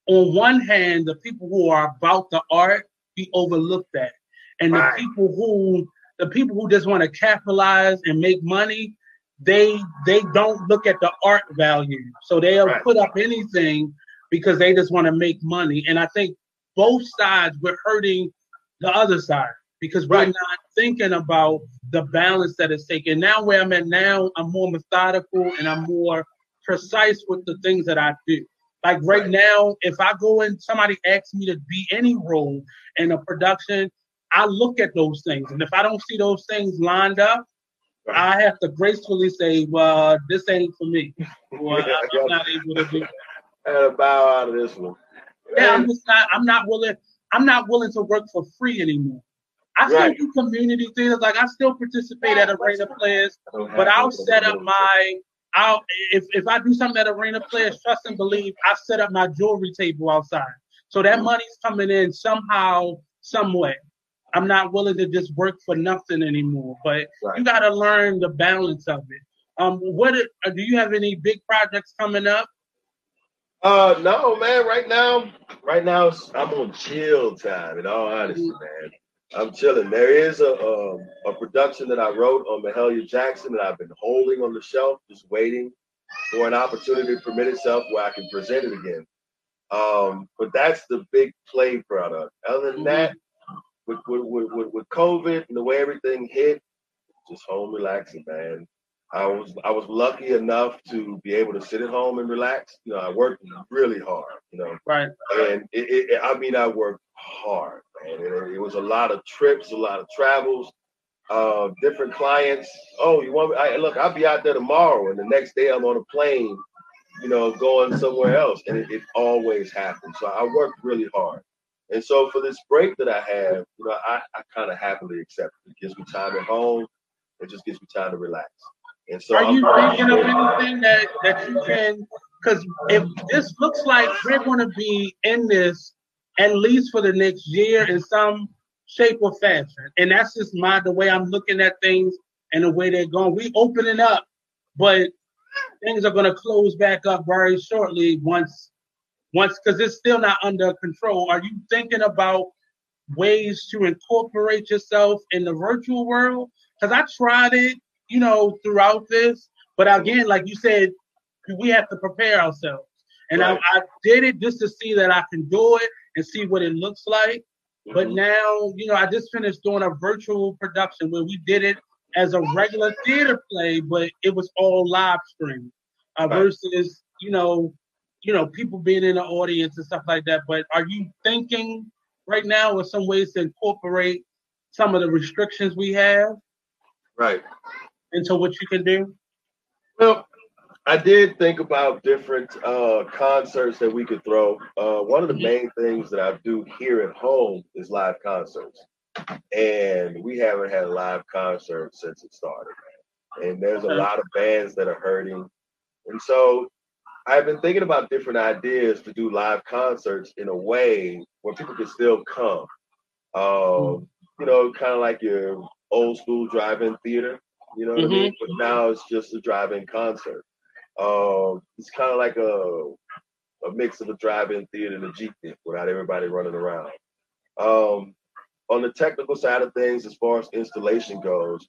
on one hand, the people who are about the art be overlooked at, and the people who the people who just want to capitalize and make money, they they don't look at the art value, so they'll Right. put up anything because they just want to make money. And I think both sides we're hurting the other side because we're Right. not thinking about the balance that is taken. Now where I'm at now, I'm more methodical and I'm more precise with the things that I do. Like right, Right. now, if I go in, somebody asks me to be any role in a production, I look at those things. And if I don't see those things lined up, Right. I have to gracefully say, well, this ain't for me. Or Yeah, I'm not able to do I had to bow out of this one. yeah, I'm just not. I'm not willing. I'm not willing to work for free anymore. I still Right. do community theaters. Like I still participate at Arena Players, I don't have but I'll set up my. I'll if if I do something at Arena Players, trust and believe, I set up my jewelry table outside. So that Mhm. money's coming in somehow, some way. I'm not willing to just work for nothing anymore. But you got to learn the balance of it. Um, what are- do you have any big projects coming up? Uh, no, man. Right now, right now, I'm on chill time. In all honesty, man, I'm chilling. There is a um, a production that I wrote on Mahalia Jackson that I've been holding on the shelf, just waiting for an opportunity to permit itself where I can present it again. Um, but that's the big play product. Other than that, with, with, with with COVID and the way everything hit, just home relaxing, man. I was I was lucky enough to be able to sit at home and relax. You know, I worked really hard. You know, Right. and it, it, I mean, I worked hard, man. It, it was a lot of trips, a lot of travels, uh, different clients. Oh, you want me? I, look, I'll be out there tomorrow, and the next day I'm on a plane, you know, going somewhere else, and it, it always happens. So I worked really hard, and so for this break that I have, you know, I, I kind of happily accept it. It gives me time at home. It just gives me time to relax. And so Are I'm- you thinking of anything that that you can? Because if this looks like we're going to be in this at least for the next year in some shape or fashion, and that's just my the way I'm looking at things and the way they're going. We opening up, but things are going to close back up very shortly once once because it's still not under control. Are you thinking about ways to incorporate yourself in the virtual world? Because I tried it you know, throughout this. But again, like you said, we have to prepare ourselves. And Right. I, I did it just to see that I can do it and see what it looks like. But Mhm. now, you know, I just finished doing a virtual production where we did it as a regular theater play, but it was all live stream uh, Right. versus, you know, you know, people being in the audience and stuff like that. But are you thinking right now of some ways to incorporate some of the restrictions we have right. Into what you can do? Well, I did think about different uh, concerts that we could throw. Uh, one of the main things that I do here at home is live concerts, and we haven't had a live concert since it started. And there's a lot of bands that are hurting, and so I've been thinking about different ideas to do live concerts in a way where people can still come. Um, you know, kind of like your old school drive-in theater. You know what I mean? But now it's just a drive-in concert. Um, it's kind of like a a mix of a drive-in theater and a Jeep without everybody running around. Um, on the technical side of things, as far as installation goes,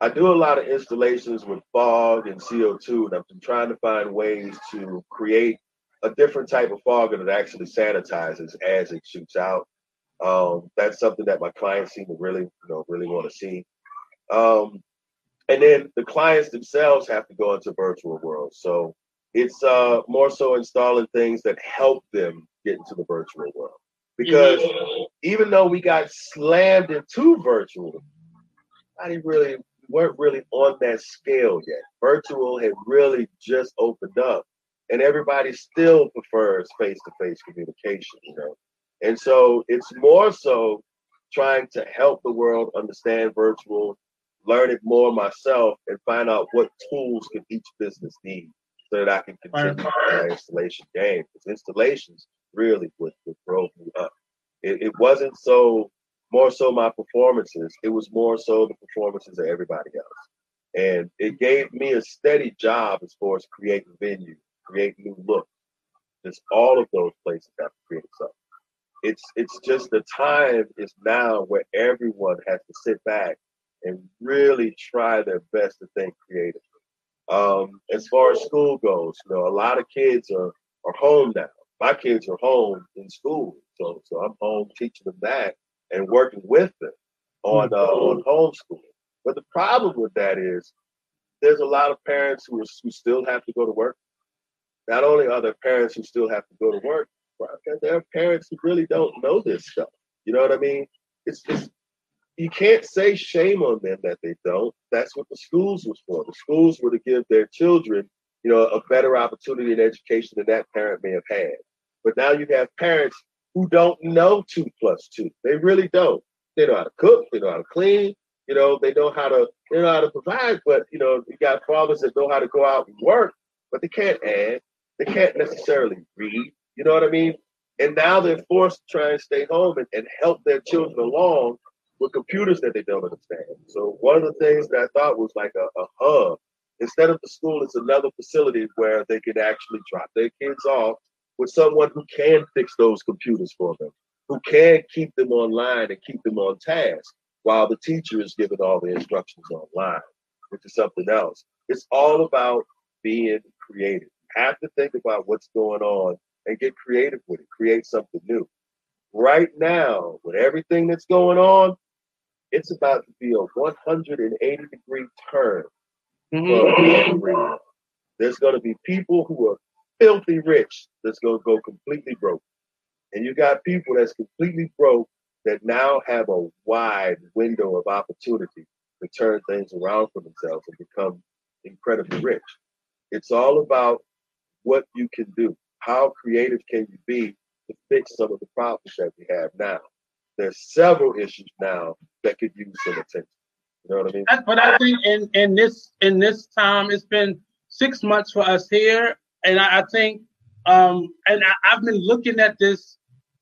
I do a lot of installations with fog and CO2, and I've been trying to find ways to create a different type of fog that actually sanitizes as it shoots out. Um, that's something that my clients seem to really, you know, really want to see. Um, and then the clients themselves have to go into virtual worlds. So it's uh, more so installing things that help them get into the virtual world. Because even though we got slammed into virtual, I didn't really weren't really on that scale yet. Virtual had really just opened up, and everybody still prefers face-to-face communication. You know, and so it's more so trying to help the world understand virtual, learn it more myself, and find out what tools can each business need so that I can continue my installation game. Because installations really what, what drove me up. It, it wasn't so more so my performances. It was more so the performances of everybody else. And it gave me a steady job as far as creating venue, creating new look. Just all of those places have to create something. It's it's just the time is now where everyone has to sit back and really try their best to think creatively. Um, as far as school goes, you know, a lot of kids are are home now. My kids are home in school, so so I'm home teaching them that and working with them on uh, on homeschooling. But the problem with that is there's a lot of parents who, are, who still have to go to work. Not only are there parents who still have to go to work, but there are parents who really don't know this stuff. You know what I mean? It's just you can't say shame on them that they don't. That's what the schools was for. The schools were to give their children, you know, a better opportunity in education than that parent may have had. But now you have parents who don't know two plus two. They really don't. They know how to cook, they know how to clean, you know, they know how to they know how to provide, but you know, you got fathers that know how to go out and work, but they can't add, they can't necessarily read, you know what I mean? And now they're forced to try and stay home and, and help their children along with computers that they don't understand. So one of the things that I thought was like a, a hub, instead of the school, it's another facility where they can actually drop their kids off with someone who can fix those computers for them, who can keep them online and keep them on task while the teacher is giving all the instructions online, which is something else. It's all about being creative. You have to think about what's going on and get creative with it, create something new. Right now, with everything that's going on, it's about to be a 180 degree turn mm-hmm. everyone. There's going to be people who are filthy rich that's going to go completely broke. And you got people that's completely broke that now have a wide window of opportunity to turn things around for themselves and become incredibly rich. It's all about what you can do. How creative can you be to fix some of the problems that we have now? There's several issues now that could use some attention. You know what I mean? But I think in, in this in this time, it's been six months for us here, and I, I think, um, and I, I've been looking at this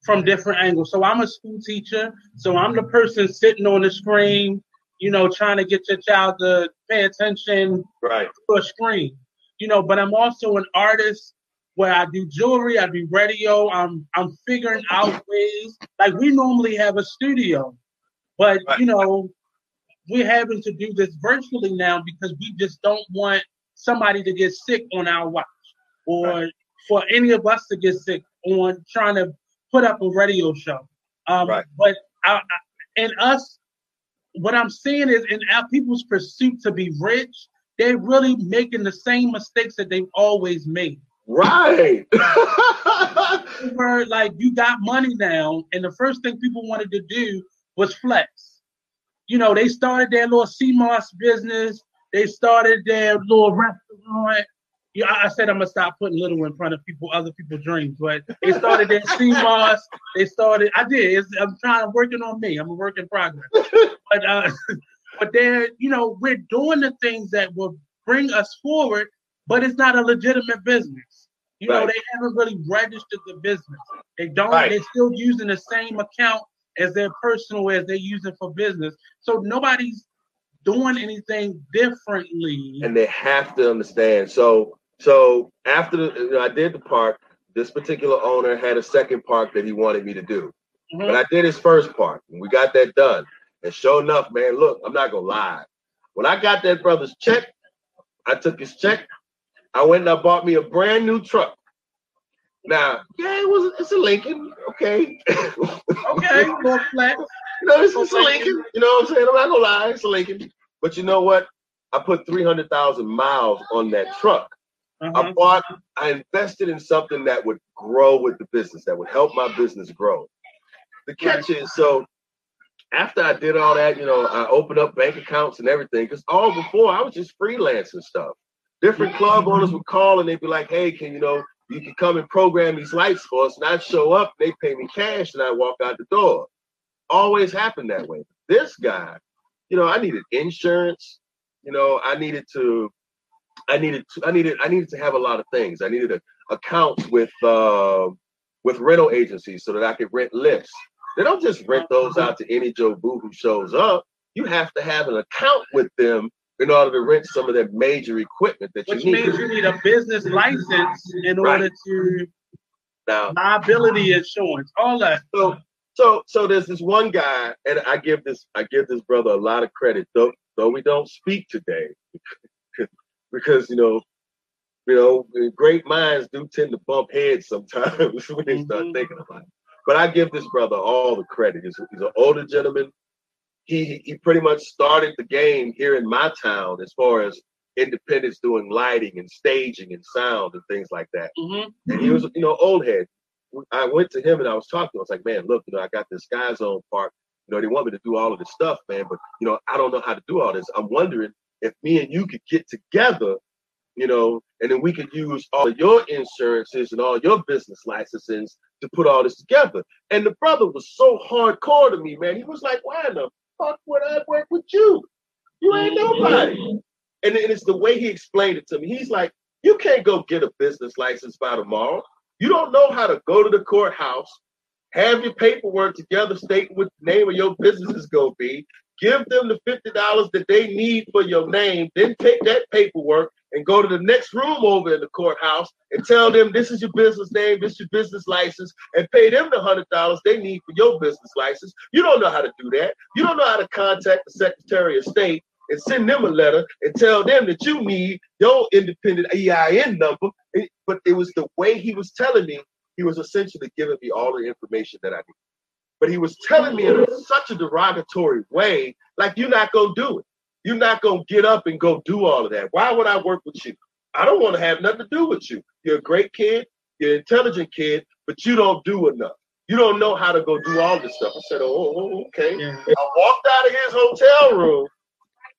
from different angles. So I'm a school teacher, so I'm the person sitting on the screen, you know, trying to get your child to pay attention Right. to a screen, you know. But I'm also an artist where I do jewelry, I do radio. I'm I'm figuring out ways. Like we normally have a studio, but you know, we're having to do this virtually now because we just don't want somebody to get sick on our watch or for any of us to get sick on trying to put up a radio show. Um, Right. But I, and us, what I'm seeing is in our people's pursuit to be rich, they're really making the same mistakes that they've always made. Right. Where like you got money now, and the first thing people wanted to do was flex. You know, they started their little CMOS business. They started their little restaurant. Yeah, I said I'm gonna stop putting little in front of people, other people's dreams. But they started their CMOS. They started. I did. It's, I'm trying to working on me. I'm a work in progress. But uh, but they're you know we're doing the things that will bring us forward, but it's not a legitimate business. You know they haven't really registered the business. They don't. Right. They're still using the same account as their personal as they're using for business. So nobody's doing anything differently. and they have to understand. So, so after the, you know, I did the park, this particular owner had a second park that he wanted me to do, Mhm. but I did his first park, and we got that done. And sure enough, man, look, I'm not gonna lie. When I got that brother's check, I took his check. I went and I bought me a brand new truck. Now, yeah, it was it's a Lincoln, okay. okay, little flex. You know, it's, it's a Lincoln. You know what I'm saying? I'm not gonna lie, it's a Lincoln. But you know what? I put three hundred thousand miles on that truck. I Uh-huh. bought, I invested in something that would grow with the business, that would help my business grow. The catch is, so after I did all that, you know, I opened up bank accounts and everything, because all before I was just freelancing stuff. Different club owners would call and they'd be like, hey, can you know, you can come and program these lights for us. And I'd show up, they pay me cash, and I walk out the door. Always happened that way. This guy, you know, I needed insurance, you know, I needed to I needed to, I needed I needed to have a lot of things. I needed accounts with uh, with rental agencies so that I could rent lifts. They don't just rent those out to any Joe Boo who shows up. You have to have an account with them in order to rent some of that major equipment that Which you need. Which means you need a business license in Right. order to now, liability insurance, all that. so so so there's this one guy, and I give this I give this brother a lot of credit, though though we don't speak today, because you know, you know, great minds do tend to bump heads sometimes when they start Mhm. thinking about it. But I give this brother all the credit. He's, he's an older gentleman. He he pretty much started the game here in my town as far as independents doing lighting and staging and sound and things like that Mhm. and he was, you know, old head. I went to him and I was talking. to him. I was like, man, look, you know, I got this Sky Zone part. You know, they want me to do all of this stuff, man, but you know, I don't know how to do all this. I'm wondering if me and you could get together, you know, and then we could use all of your insurances and all your business licenses to put all this together. And the brother was so hardcore to me, man. He was like, why in the fuck would I work with you? You ain't nobody. And, and it's the way he explained it to me. He's like, you can't go get a business license by tomorrow. You don't know how to go to the courthouse, have your paperwork together, state what the name of your business is going to be, give them the $50 that they need for your name, then take that paperwork and go to the next room over in the courthouse and tell them this is your business name, this is your business license, and pay them the $100 they need for your business license. You don't know how to do that. You don't know how to contact the Secretary of State and send them a letter and tell them that you need your independent EIN number. But it was the way he was telling me, he was essentially giving me all the information that I need. But he was telling me in such a derogatory way, like you're not gonna do it. You're not gonna get up and go do all of that. Why would I work with you? I don't want to have nothing to do with you. You're a great kid, you're an intelligent kid, but you don't do enough. You don't know how to go do all this stuff. I said, oh, oh, okay. Yeah. I walked out of his hotel room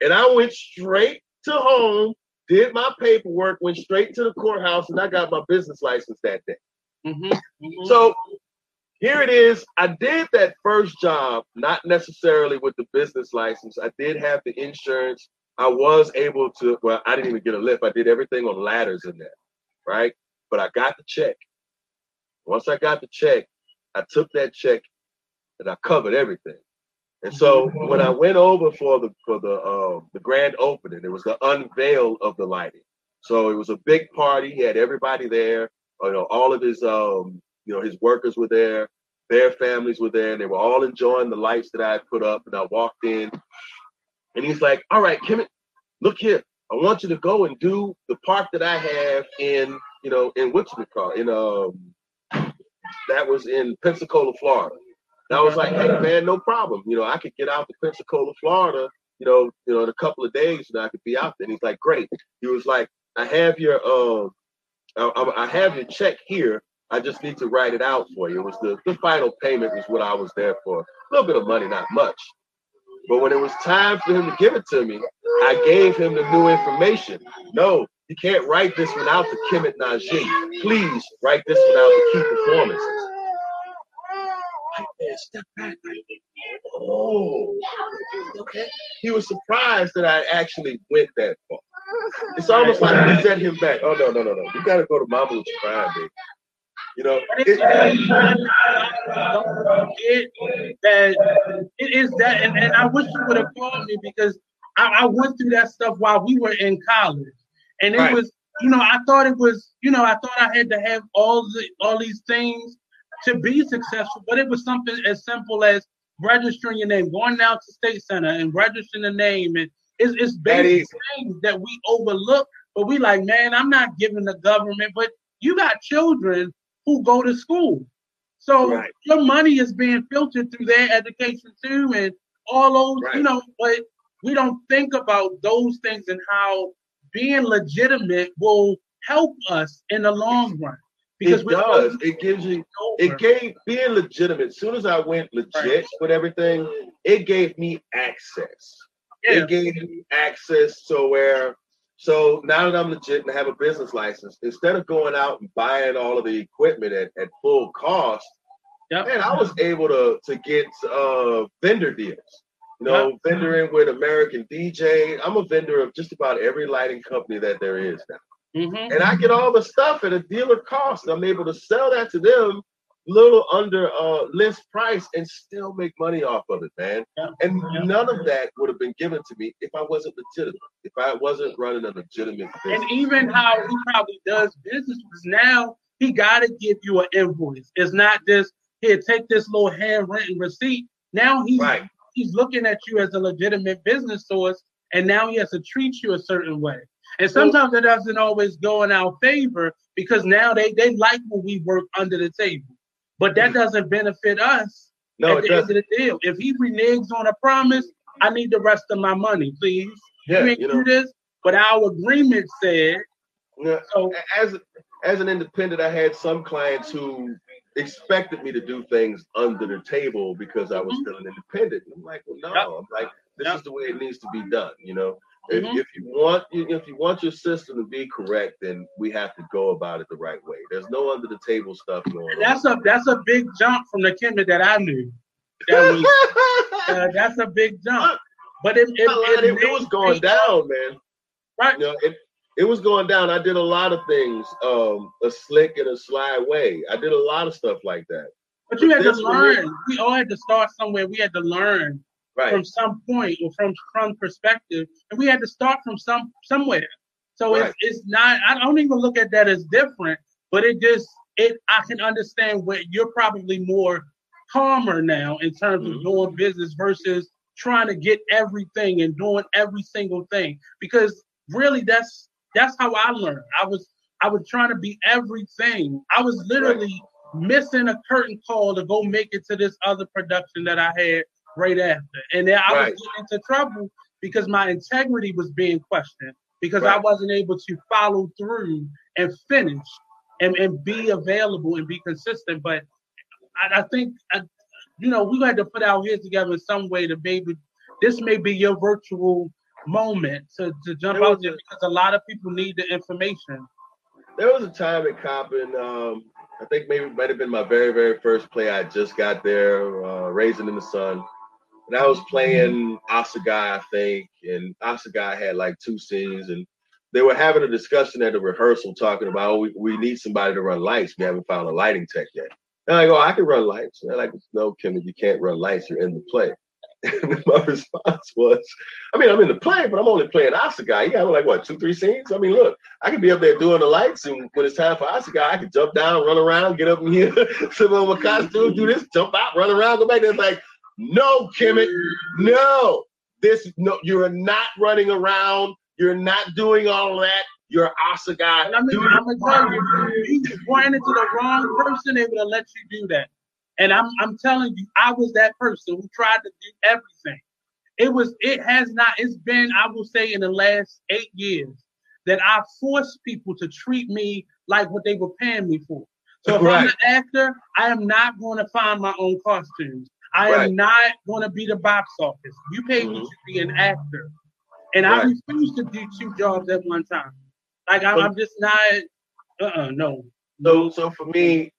and I went straight to home, did my paperwork, went straight to the courthouse, and I got my business license that day. Mhm. Mhm. So here it is. I did that first job, not necessarily with the business license. I did have the insurance. I was able to, well, I didn't even get a lift. I did everything on ladders in there, right? But I got the check. Once I got the check, I took that check and I covered everything. And so when I went over for the for the uh, the grand opening, it was the unveil of the lighting. So it was a big party. He had everybody there. You know, all of his um, you know, his workers were there. Their families were there. And they were all enjoying the lights that I had put up. And I walked in, and he's like, "All right, Kim, look here. I want you to go and do the park that I have in, you know, in what's it called? In um, that was in Pensacola, Florida." And I was like, "Hey, man, no problem. You know, I could get out to Pensacola, Florida. You know, you know, in a couple of days, and I could be out there." And he's like, "Great." He was like, "I have your um, I I have your check here. I just need to write it out for you. It was the, the final payment was what I was there for. A little bit of money, not much. But when it was time for him to give it to me, I gave him the new information. No, you can't write this one out to Kemet Najee. Please write this one out to key performances. Like, man, step back. Oh, okay. He was surprised that I actually went that far. It's almost like we set him back. Oh no, no, no, no. You gotta go to Mama with your crime, baby. You know, it, don't forget that it is that, and, and I wish you would have called me because I, I went through that stuff while we were in college, and it Right. was, you know, I thought it was, you know, I thought I had to have all the all these things to be successful, but it was something as simple as registering your name, going down to state center and registering the name, and it's, it's basic things that we overlook. But we like, man, I'm not giving the government, but you got children who go to school. So Right. your money is being filtered through their education too, and all those, you know. But we don't think about those things and how being legitimate will help us in the long run. It does. It gives you. over. It gave being legitimate. As soon as I went legit Right. with everything, it gave me access. yeah. It gave me access to where. So now that I'm legit and have a business license, instead of going out and buying all of the equipment at, at full cost, Yep. man, I was able to to get uh vendor deals. You know, vendoring with American DJ. I'm a vendor of just about every lighting company that there is now Mhm. and I get all the stuff at a dealer cost. I'm able to sell that to them little under uh list price and still make money off of it, man. Yeah. And Yeah. none of that would have been given to me if I wasn't legitimate, if I wasn't running a legitimate business. And even how he probably does business now he got to give you an invoice. It's not just here, take this little handwritten receipt. Now he's Right. he's looking at you as a legitimate business source, and now he has to treat you a certain way. And sometimes it doesn't always go in our favor because now they they like when we work under the table, but that doesn't benefit us Mm-hmm. no, at it the end doesn't. of the deal. If he reneges on a promise, I need the rest of my money, please. Yeah, you you know, do this, but our agreement said yeah. so. as as an independent, I had some clients who expected me to do things under the table because I was Mhm. still an independent. I'm like, well, no, Yep. I'm like, this Yep. is the way it needs to be done. You know, if, Mhm. if you want if you want your system to be correct, then we have to go about it the right way. There's no under the table stuff going And that's a that's a big jump from the Kimmy that I knew. That was uh, that's a big jump. But it it, it, it, it was going down, man. Right. You know, it it was going down. I did a lot of things, um, a slick and a sly way. I did a lot of stuff like that. But you had to learn. We all had to start somewhere. We had to learn Right. from some point or from from perspective, and we had to start from some somewhere. So Right. it's it's not. I don't even look at that as different, but it just it. I can understand where you're probably more calmer now in terms Mhm. of doing business versus trying to get everything and doing every single thing because really that's that's how I learned. I was I was trying to be everything. I was literally missing a curtain call to go make it to this other production that I had right after. And then I Right. was getting into trouble because my integrity was being questioned because I wasn't able to follow through and finish and, and be available and be consistent. But I, I think, I, you know, we had to put our heads together in some way to maybe, this may be your virtual moment to, to jump out there because a lot of people need the information. There was a time at Coppin, um, I think maybe it might have been my very, very first play. I just got there, uh, Raisin in the Sun. And I was playing Asagai, I think, and Asagai had like two scenes, and they were having a discussion at the rehearsal talking about, oh, we, we need somebody to run lights. We haven't found a lighting tech yet. And I go, I can run lights. And they're like, no, Kimmy, you can't run lights. You're in the play. And my response was, I mean, I'm in the play, but I'm only playing Asagai. You got like what, two, three scenes? I mean, look, I can be up there doing the lights, and when it's time for Asagai, I can jump down, run around, get up in here, slip on my costume, do this, jump out, run around, go back there. It's like, no, Kemet, no. This no, you're not running around, you're not doing all of that. You're. And I mean, I'm gonna tell you, you ran into the wrong person, they would have let you do that. And I'm I'm telling you, I was that person who tried to do everything. It was it has not, it's been, I will say, in the last eight years that I forced people to treat me like what they were paying me for. So if I'm an actor, I am not going to find my own costumes. I Right. am not going to be the box office. You pay me Mhm. to be an actor. And I refuse to do two jobs at one time. Like I'm, I'm just not. Uh-uh, no. So, so for me,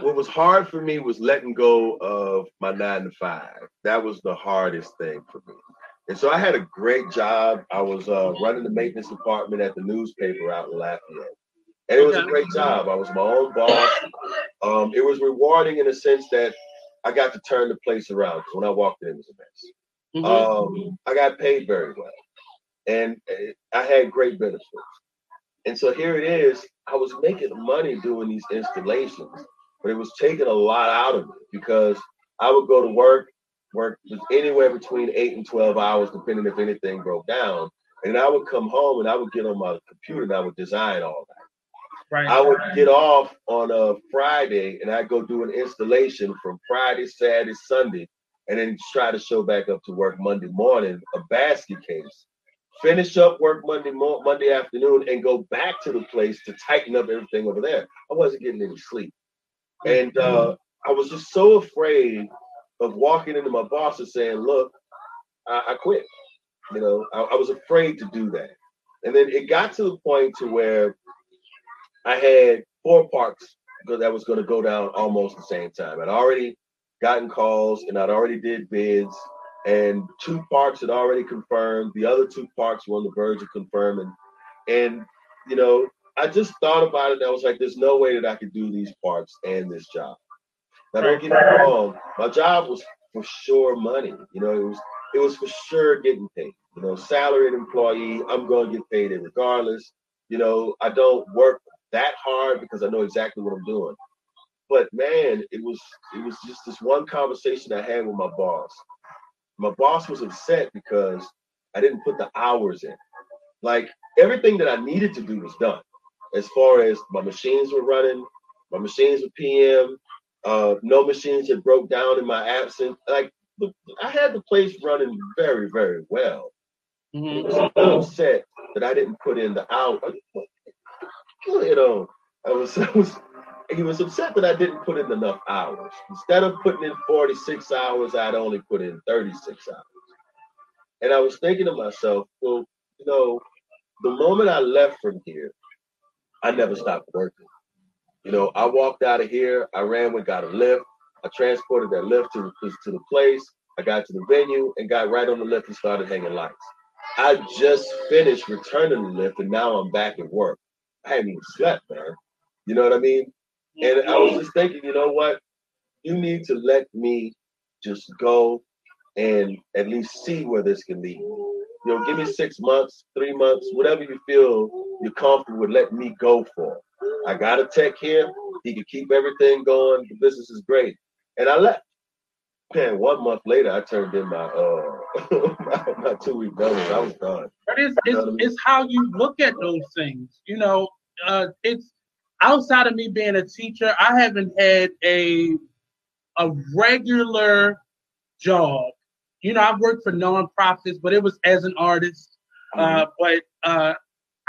what was hard for me was letting go of my nine to five. That was the hardest thing for me. And so I had a great job. I was uh, running the maintenance department at the newspaper out in Lafayette. And it was a great job. I was my own boss. Um, it was rewarding in the sense that I got to turn the place around. 'cause when I walked in, it was a mess. Mhm. Um, I got paid very well, and uh, I had great benefits. And so here it is. I was making money doing these installations, but it was taking a lot out of me because I would go to work, work was anywhere between eight and twelve hours, depending if anything broke down. And I would come home and I would get on my computer and I would design all that. Right. I would get off on a Friday and I'd go do an installation from Friday, Saturday, Sunday. and then try to show back up to work Monday morning, a basket case. Finish up work Monday mo- Monday afternoon and go back to the place to tighten up everything over there. I wasn't getting any sleep. And uh, I was just so afraid of walking into my boss and saying, look, I, I quit. You know, I, I was afraid to do that. And then it got to the point to where I had four parks that was going to go down almost the same time. I'd already gotten calls and I'd already did bids, and two parks had already confirmed. The other two parks were on the verge of confirming. And you know, I just thought about it. And I was like, "There's no way that I could do these parks and this job." Now, don't get me wrong. My job was for sure money. You know, it was it was for sure getting paid. You know, salaried employee. I'm going to get paid regardless. You know, I don't work that hard because I know exactly what I'm doing. But man, it was it was just this one conversation I had with my boss. My boss was upset because I didn't put the hours in. Like everything that I needed to do was done. As far as my machines were running, my machines were PM. Uh, no machines had broke down in my absence. Like I had the place running very, very well. He Mhm. was upset that I didn't put in the hour. You know, I was, I was, he was upset that I didn't put in enough hours. Instead of putting in 46 hours, I'd only put in 36 hours. And I was thinking to myself, well, you know, the moment I left from here, I never stopped working. You know, I walked out of here, I ran and got a lift. I transported that lift to to the place. I got to the venue and got right on the lift and started hanging lights. I just finished returning the lift and now I'm back at work. I hadn't even slept, man. You know what I mean? And I was just thinking, you know what? You need to let me just go and at least see where this can lead. You know, give me six months, three months, whatever you feel you're comfortable with let me go for. I got a tech here. He can keep everything going. The business is great. And I left. Man, one month later, I turned in my uh my, my two week notice. I was done. But it's, it's it's how you look at those things. You know, uh, it's outside of me being a teacher, I haven't had a a regular job. You know, I've worked for nonprofits, but it was as an artist. Uh, but uh,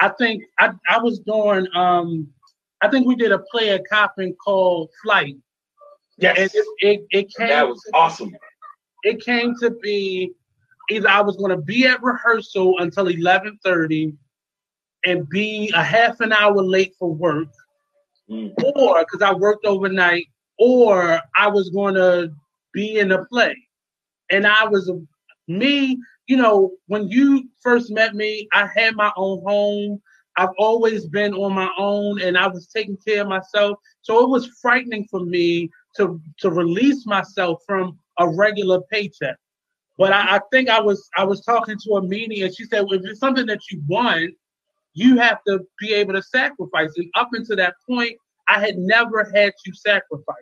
I think I, I was doing. Um, I think we did a play at Coppin called Flight. Yes. And it, it, it came. That was awesome. It came to be either I was going to be at rehearsal until eleven thirty, and be a half an hour late for work, Mm. or because I worked overnight, or I was going to be in a play. And I was me, you know, when you first met me, I had my own home. I've always been on my own and I was taking care of myself. So it was frightening for me to to release myself from a regular paycheck. But I, I think I was I was talking to a meeting and she said, well, if it's something that you want, you have to be able to sacrifice. And up until that point, I had never had to sacrifice.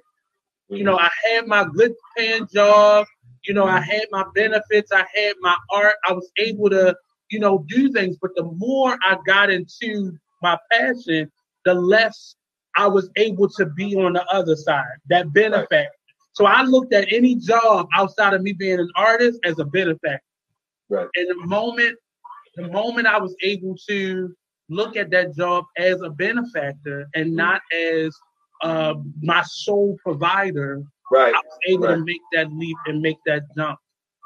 You know, I had my good paying job. You know, I had my benefits. I had my art. I was able to, you know, do things. But the more I got into my passion, the less I was able to be on the other side, that benefactor. So I looked at any job outside of me being an artist as a benefactor. Right. And the moment, the moment I was able to look at that job as a benefactor and not as uh, my sole provider, Right. I was able to make that leap and make that jump.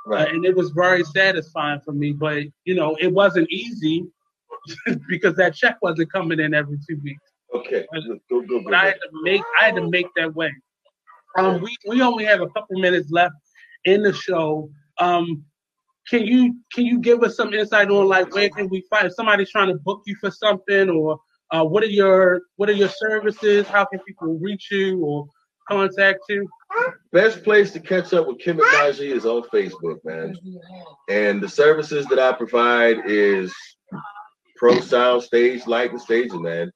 Uh, Right. and it was very satisfying for me. But you know, it wasn't easy because that check wasn't coming in every two weeks. Okay. Good, good, good, But I had to make I had to make that way. Um, we we only have a couple minutes left in the show. Um, can you can you give us some insight on like where can we find if somebody's trying to book you for something or uh, what are your what are your services? How can people reach you or contact you? Best place to catch up with Kemet Najee is on Facebook, man. And the services that I provide is pro sound, stage light, and staging, man.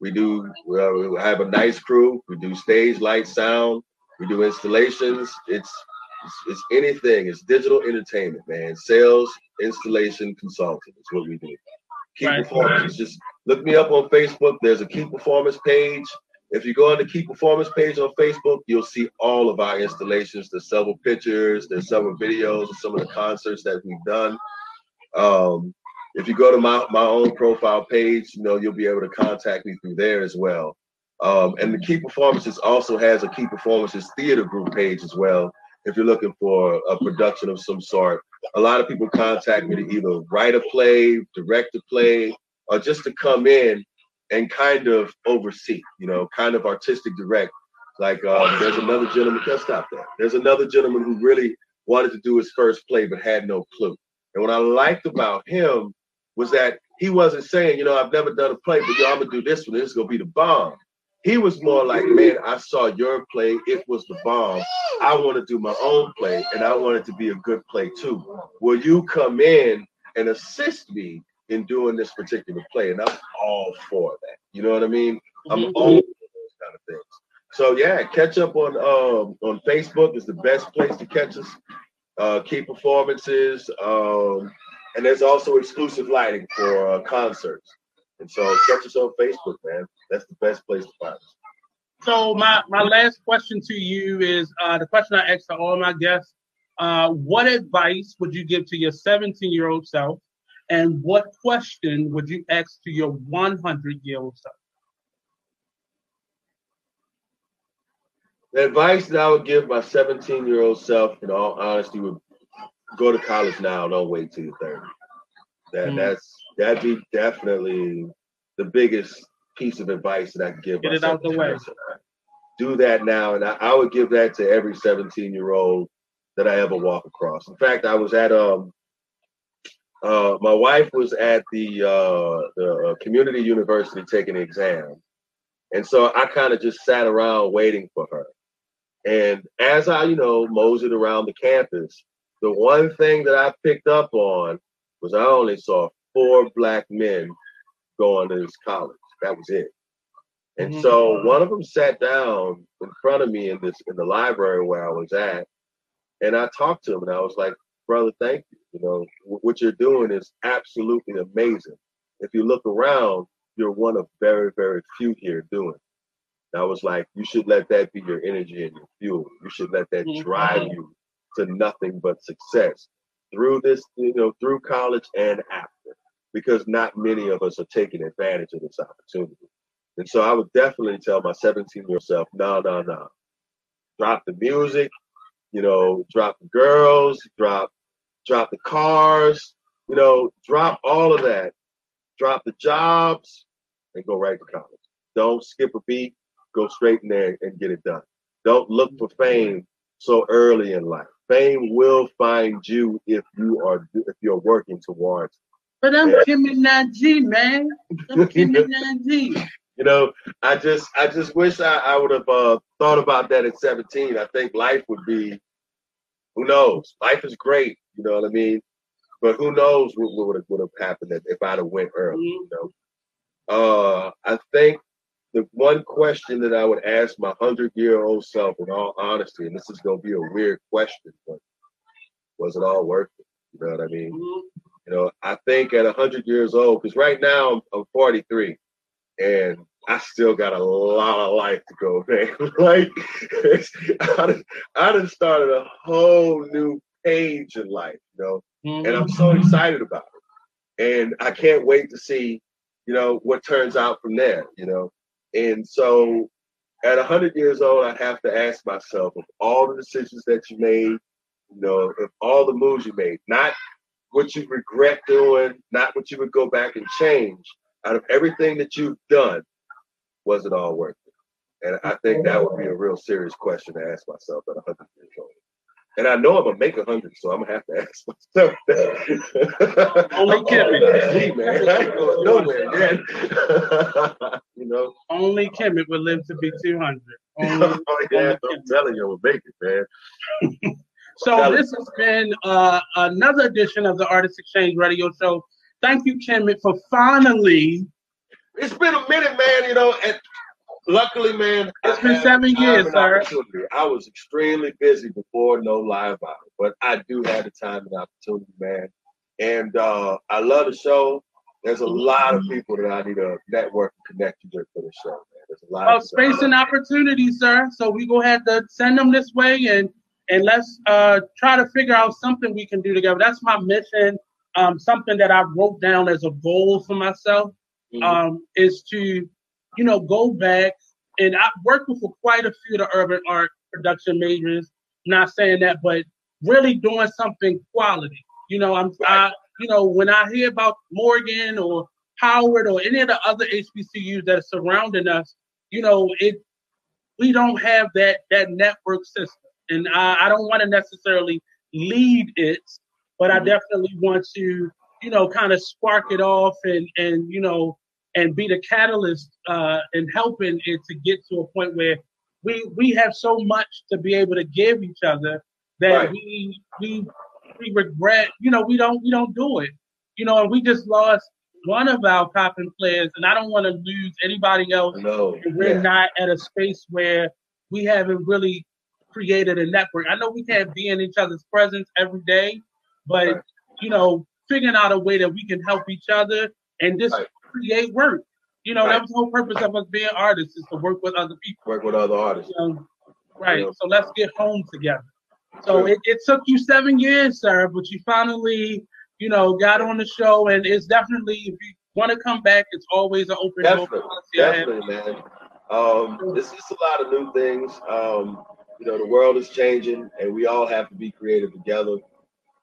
We do we have a nice crew. We do stage light, sound. We do installations. It's it's, it's anything. It's digital entertainment, man. Sales, installation, consulting is what we do. Key Right. performance. Just look me up on Facebook. There's a key performance page. If you go on the Key Performance page on Facebook, you'll see all of our installations. There's several pictures, there's several videos of some of the concerts that we've done. Um, if you go to my, my own profile page, you know, you'll be able to contact me through there as well. Um, and the Key Performances also has a Key Performances theater group page as well. If you're looking for a production of some sort, a lot of people contact me to either write a play, direct a play, or just to come in and kind of oversee, you know, kind of artistic direct. Like uh, there's another gentleman, just stop that. There's another gentleman who really wanted to do his first play but had no clue. And what I liked about him was that he wasn't saying, you know, I've never done a play, but yo, I'm gonna do this one. This is gonna be the bomb. He was more like, man, I saw your play. It was the bomb. I want to do my own play, and I want it to be a good play too. Will you come in and assist me in doing this particular play? And I'm all for that. You know what I mean? I'm Mhm. all for those kind of things. So yeah, catch up on um on Facebook is the best place to catch us. Uh, key performances, um, and there's also exclusive lighting for uh, concerts. And so catch us on Facebook, man. That's the best place to find us. So my, my last question to you is uh, the question I ask to all my guests. Uh, what advice would you give to your 17 year old self? And what question would you ask to your 100 year old self? The advice that I would give my 17 year old self, in all honesty, would go to college now. Don't wait till you're 30. That Mhm. that's that'd be definitely the biggest piece of advice that I could give. Get it out the way. year old self. Do that now, and I, I would give that to every 17 year old that I ever walk across. In fact, I was at um uh my wife was at the uh the uh, community university taking the exam. And so I kind of just sat around waiting for her. And as I, you know, moseyed around the campus, the one thing that I picked up on was I only saw four black men going to this college. That was it. And Mhm. so one of them sat down in front of me in this in the library where I was at, and I talked to him and I was like, "Brother, thank you. You know what you're doing is absolutely amazing. If you look around, you're one of very very few here doing." And I was like, "You should let that be your energy and your fuel. You should let that Mhm. drive you to nothing but success through this, you know, through college and after, because not many of us are taking advantage of this opportunity." And so I would definitely tell my 17 year old self, no, no, no. Drop the music, you know, drop the girls, drop, drop the cars, you know, drop all of that. Drop the jobs and go right to college. Don't skip a beat, go straight in there and get it done. Don't look for fame so early in life. Fame will find you if you are if you're working towards. But I'm Yeah. Kemet Najee, man. I'm Kemet Najee. you know, I just I just wish I, I would have uh, thought about that at 17. I think life would be who knows? Life is great, you know what I mean? But who knows what, what would have happened if, if I'd have went early, you know? Uh I think the one question that I would ask my hundred year old self in all honesty, and this is gonna be a weird question, but was it all worth it? You know what I mean? Mhm. You know, I think at 100 years old, because right now I'm, I'm 43 and I still got a lot of life to go, man. like, I, done, I done started a whole new page in life, you know, and I'm so excited about it. And I can't wait to see, you know, what turns out from there, you know. And so at 100 years old, I have to ask myself of all the decisions that you made, you know, of all the moves you made, not what you regret doing, not what you would go back and change. Out of everything that you've done, was it all worth it? And I think that would be a real serious question to ask myself at 100 years old. And I know I'm gonna make 100, so I'm gonna have to ask myself that. Only kidding. already, man. I ain't going nowhere yet. know? Only Kemet would live to be 200. Only, oh, yeah, I'm telling you, gonna make it, man. So this has been uh, another edition of the Artist Exchange Radio Show. Thank you, Kemet, for finally. It's been a minute, man. You know, and luckily, man, It's I been seven years, sir. I was extremely busy before No Live Out, but I do have the time and opportunity, man. And uh, I love the show. There's a lot of people that I need to network and connect you with for the show, man. There's a lot Well, of space and opportunity, sir. So we go ahead to send them this way and and let's uh, try to figure out something we can do together. That's my mission. Um, something that I wrote down as a goal for myself Mhm. um, is to, you know, go back and I worked with quite a few of the urban art production majors. Not saying that, but really doing something quality. You know, I'm, I, you know, when I hear about Morgan or Howard or any of the other HBCUs that are surrounding us, you know, it we don't have that that network system, and I, I don't want to necessarily lead it, but I Mhm. definitely want to, you know, kind of spark it off and and you know and be the catalyst uh, in helping it to get to a point where we we have so much to be able to give each other that Right. we we we regret, you know, we don't we don't do it, you know, and we just lost one of our popping players, and I don't want to lose anybody else No. we're Yeah. not at a space where we haven't really created a network. I know we can't be in each other's presence every day, but Right. you know, figuring out a way that we can help each other and just Right. create work. You know, Right. that was the whole purpose of us being artists is to work with other people. Work with other artists. You know? Right. Yeah. So let's get home together. So it, it took you seven years, sir, but you finally, you know, got on the show and it's definitely if you want to come back, it's always an open door Definitely, policy. Definitely, man. Um, it's just a lot of new things. Um, you know, the world is changing, and we all have to be creative together.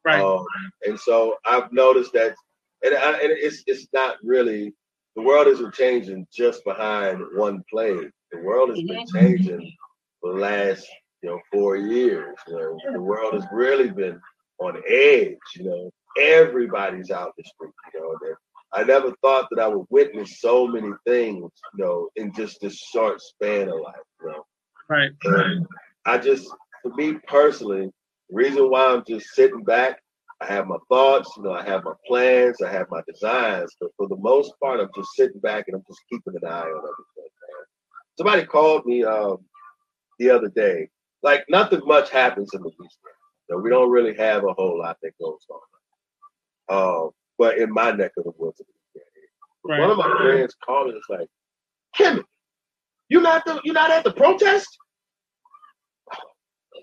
Right. Um, and so I've noticed that, and, I, and it's it's not really the world isn't changing just behind one play. The world has been changing for the last you know four years. You know, the world has really been on edge. You know, everybody's out the street. You know, and I never thought that I would witness so many things. You know, in just this short span of life. You know. Right. And I just, for me personally, the reason why I'm just sitting back, I have my thoughts, you know, I have my plans, I have my designs, but for the most part, I'm just sitting back and I'm just keeping an eye on everything. Man. Somebody called me um, the other day. Like nothing much happens in the East. You know, we don't really have a whole lot that goes on. Um, but in my neck of the woods, Right. one of my friends called and was like, Kimmy, you not the, you not at the protest?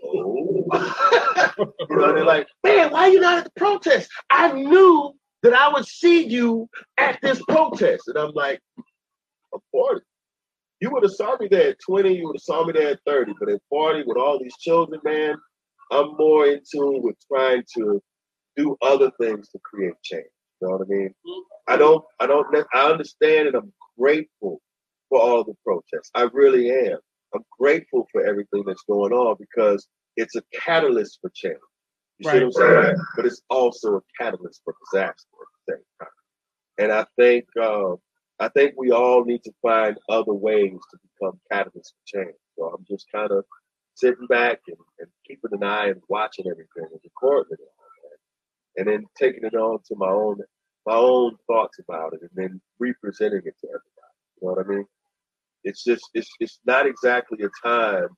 Oh. you know, they're like, man, why you not at the protest? I knew that I would see you at this protest. And I'm like, I'm 40. You would have saw me there at 20, you would have saw me there at 30. But at 40, with all these children, man, I'm more in tune with trying to do other things to create change. You know what I mean? I don't, I don't, I understand and I'm grateful for all the protests. I really am. I'm grateful for everything that's going on because it's a catalyst for change. You see what I'm saying? But it's also a catalyst for disaster at the same time. And I think, uh, I think we all need to find other ways to become catalysts for change. So I'm just kind of sitting back and, and keeping an eye and watching everything and recording it and then taking it on to my own my own thoughts about it and then representing it to everybody. You know what I mean? It's just it's it's not exactly a time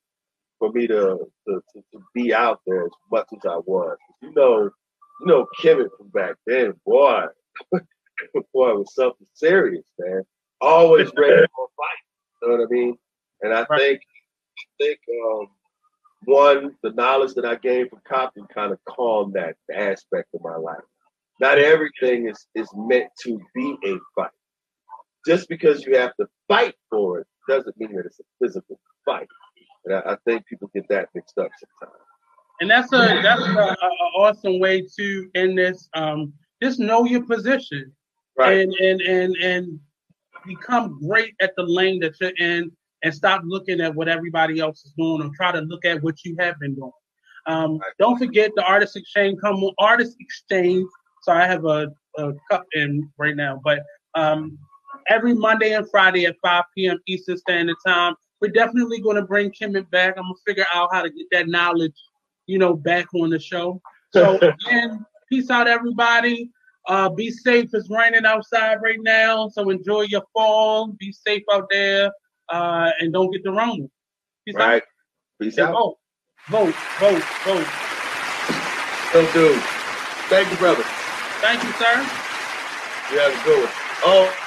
for me to to, to, to be out there as much as I was. You know, you know Kevin from back then, boy, boy, it was something serious, man. Always ready for a fight. You know what I mean? And I Right. think I think um one, the knowledge that I gained from Coppin kind of calmed that aspect of my life. Not everything is is meant to be a fight. Just because you have to fight for it doesn't mean that it's a physical fight. And I, I think people get that mixed up sometimes. And that's a that's a, a, a awesome way to end this. Um, just know your position Right. and and and and become great at the lane that you're in, and stop looking at what everybody else is doing, and try to look at what you have been doing. Um, Don't forget the artist exchange. Come on, artist exchange. So I have a, a cup in right now, but um, every Monday and Friday at 5 p.m. Eastern Standard Time. We're definitely going to bring Kemet back. I'm gonna figure out how to get that knowledge, you know, back on the show. So again, peace out, everybody. Uh, be safe. It's raining outside right now, so enjoy your fall. Be safe out there, uh, and don't get the wrong. Peace Right. Peace out. out. Vote, vote, vote, vote. Dude, thank you, brother. Thank you, sir. You have a good one. Oh.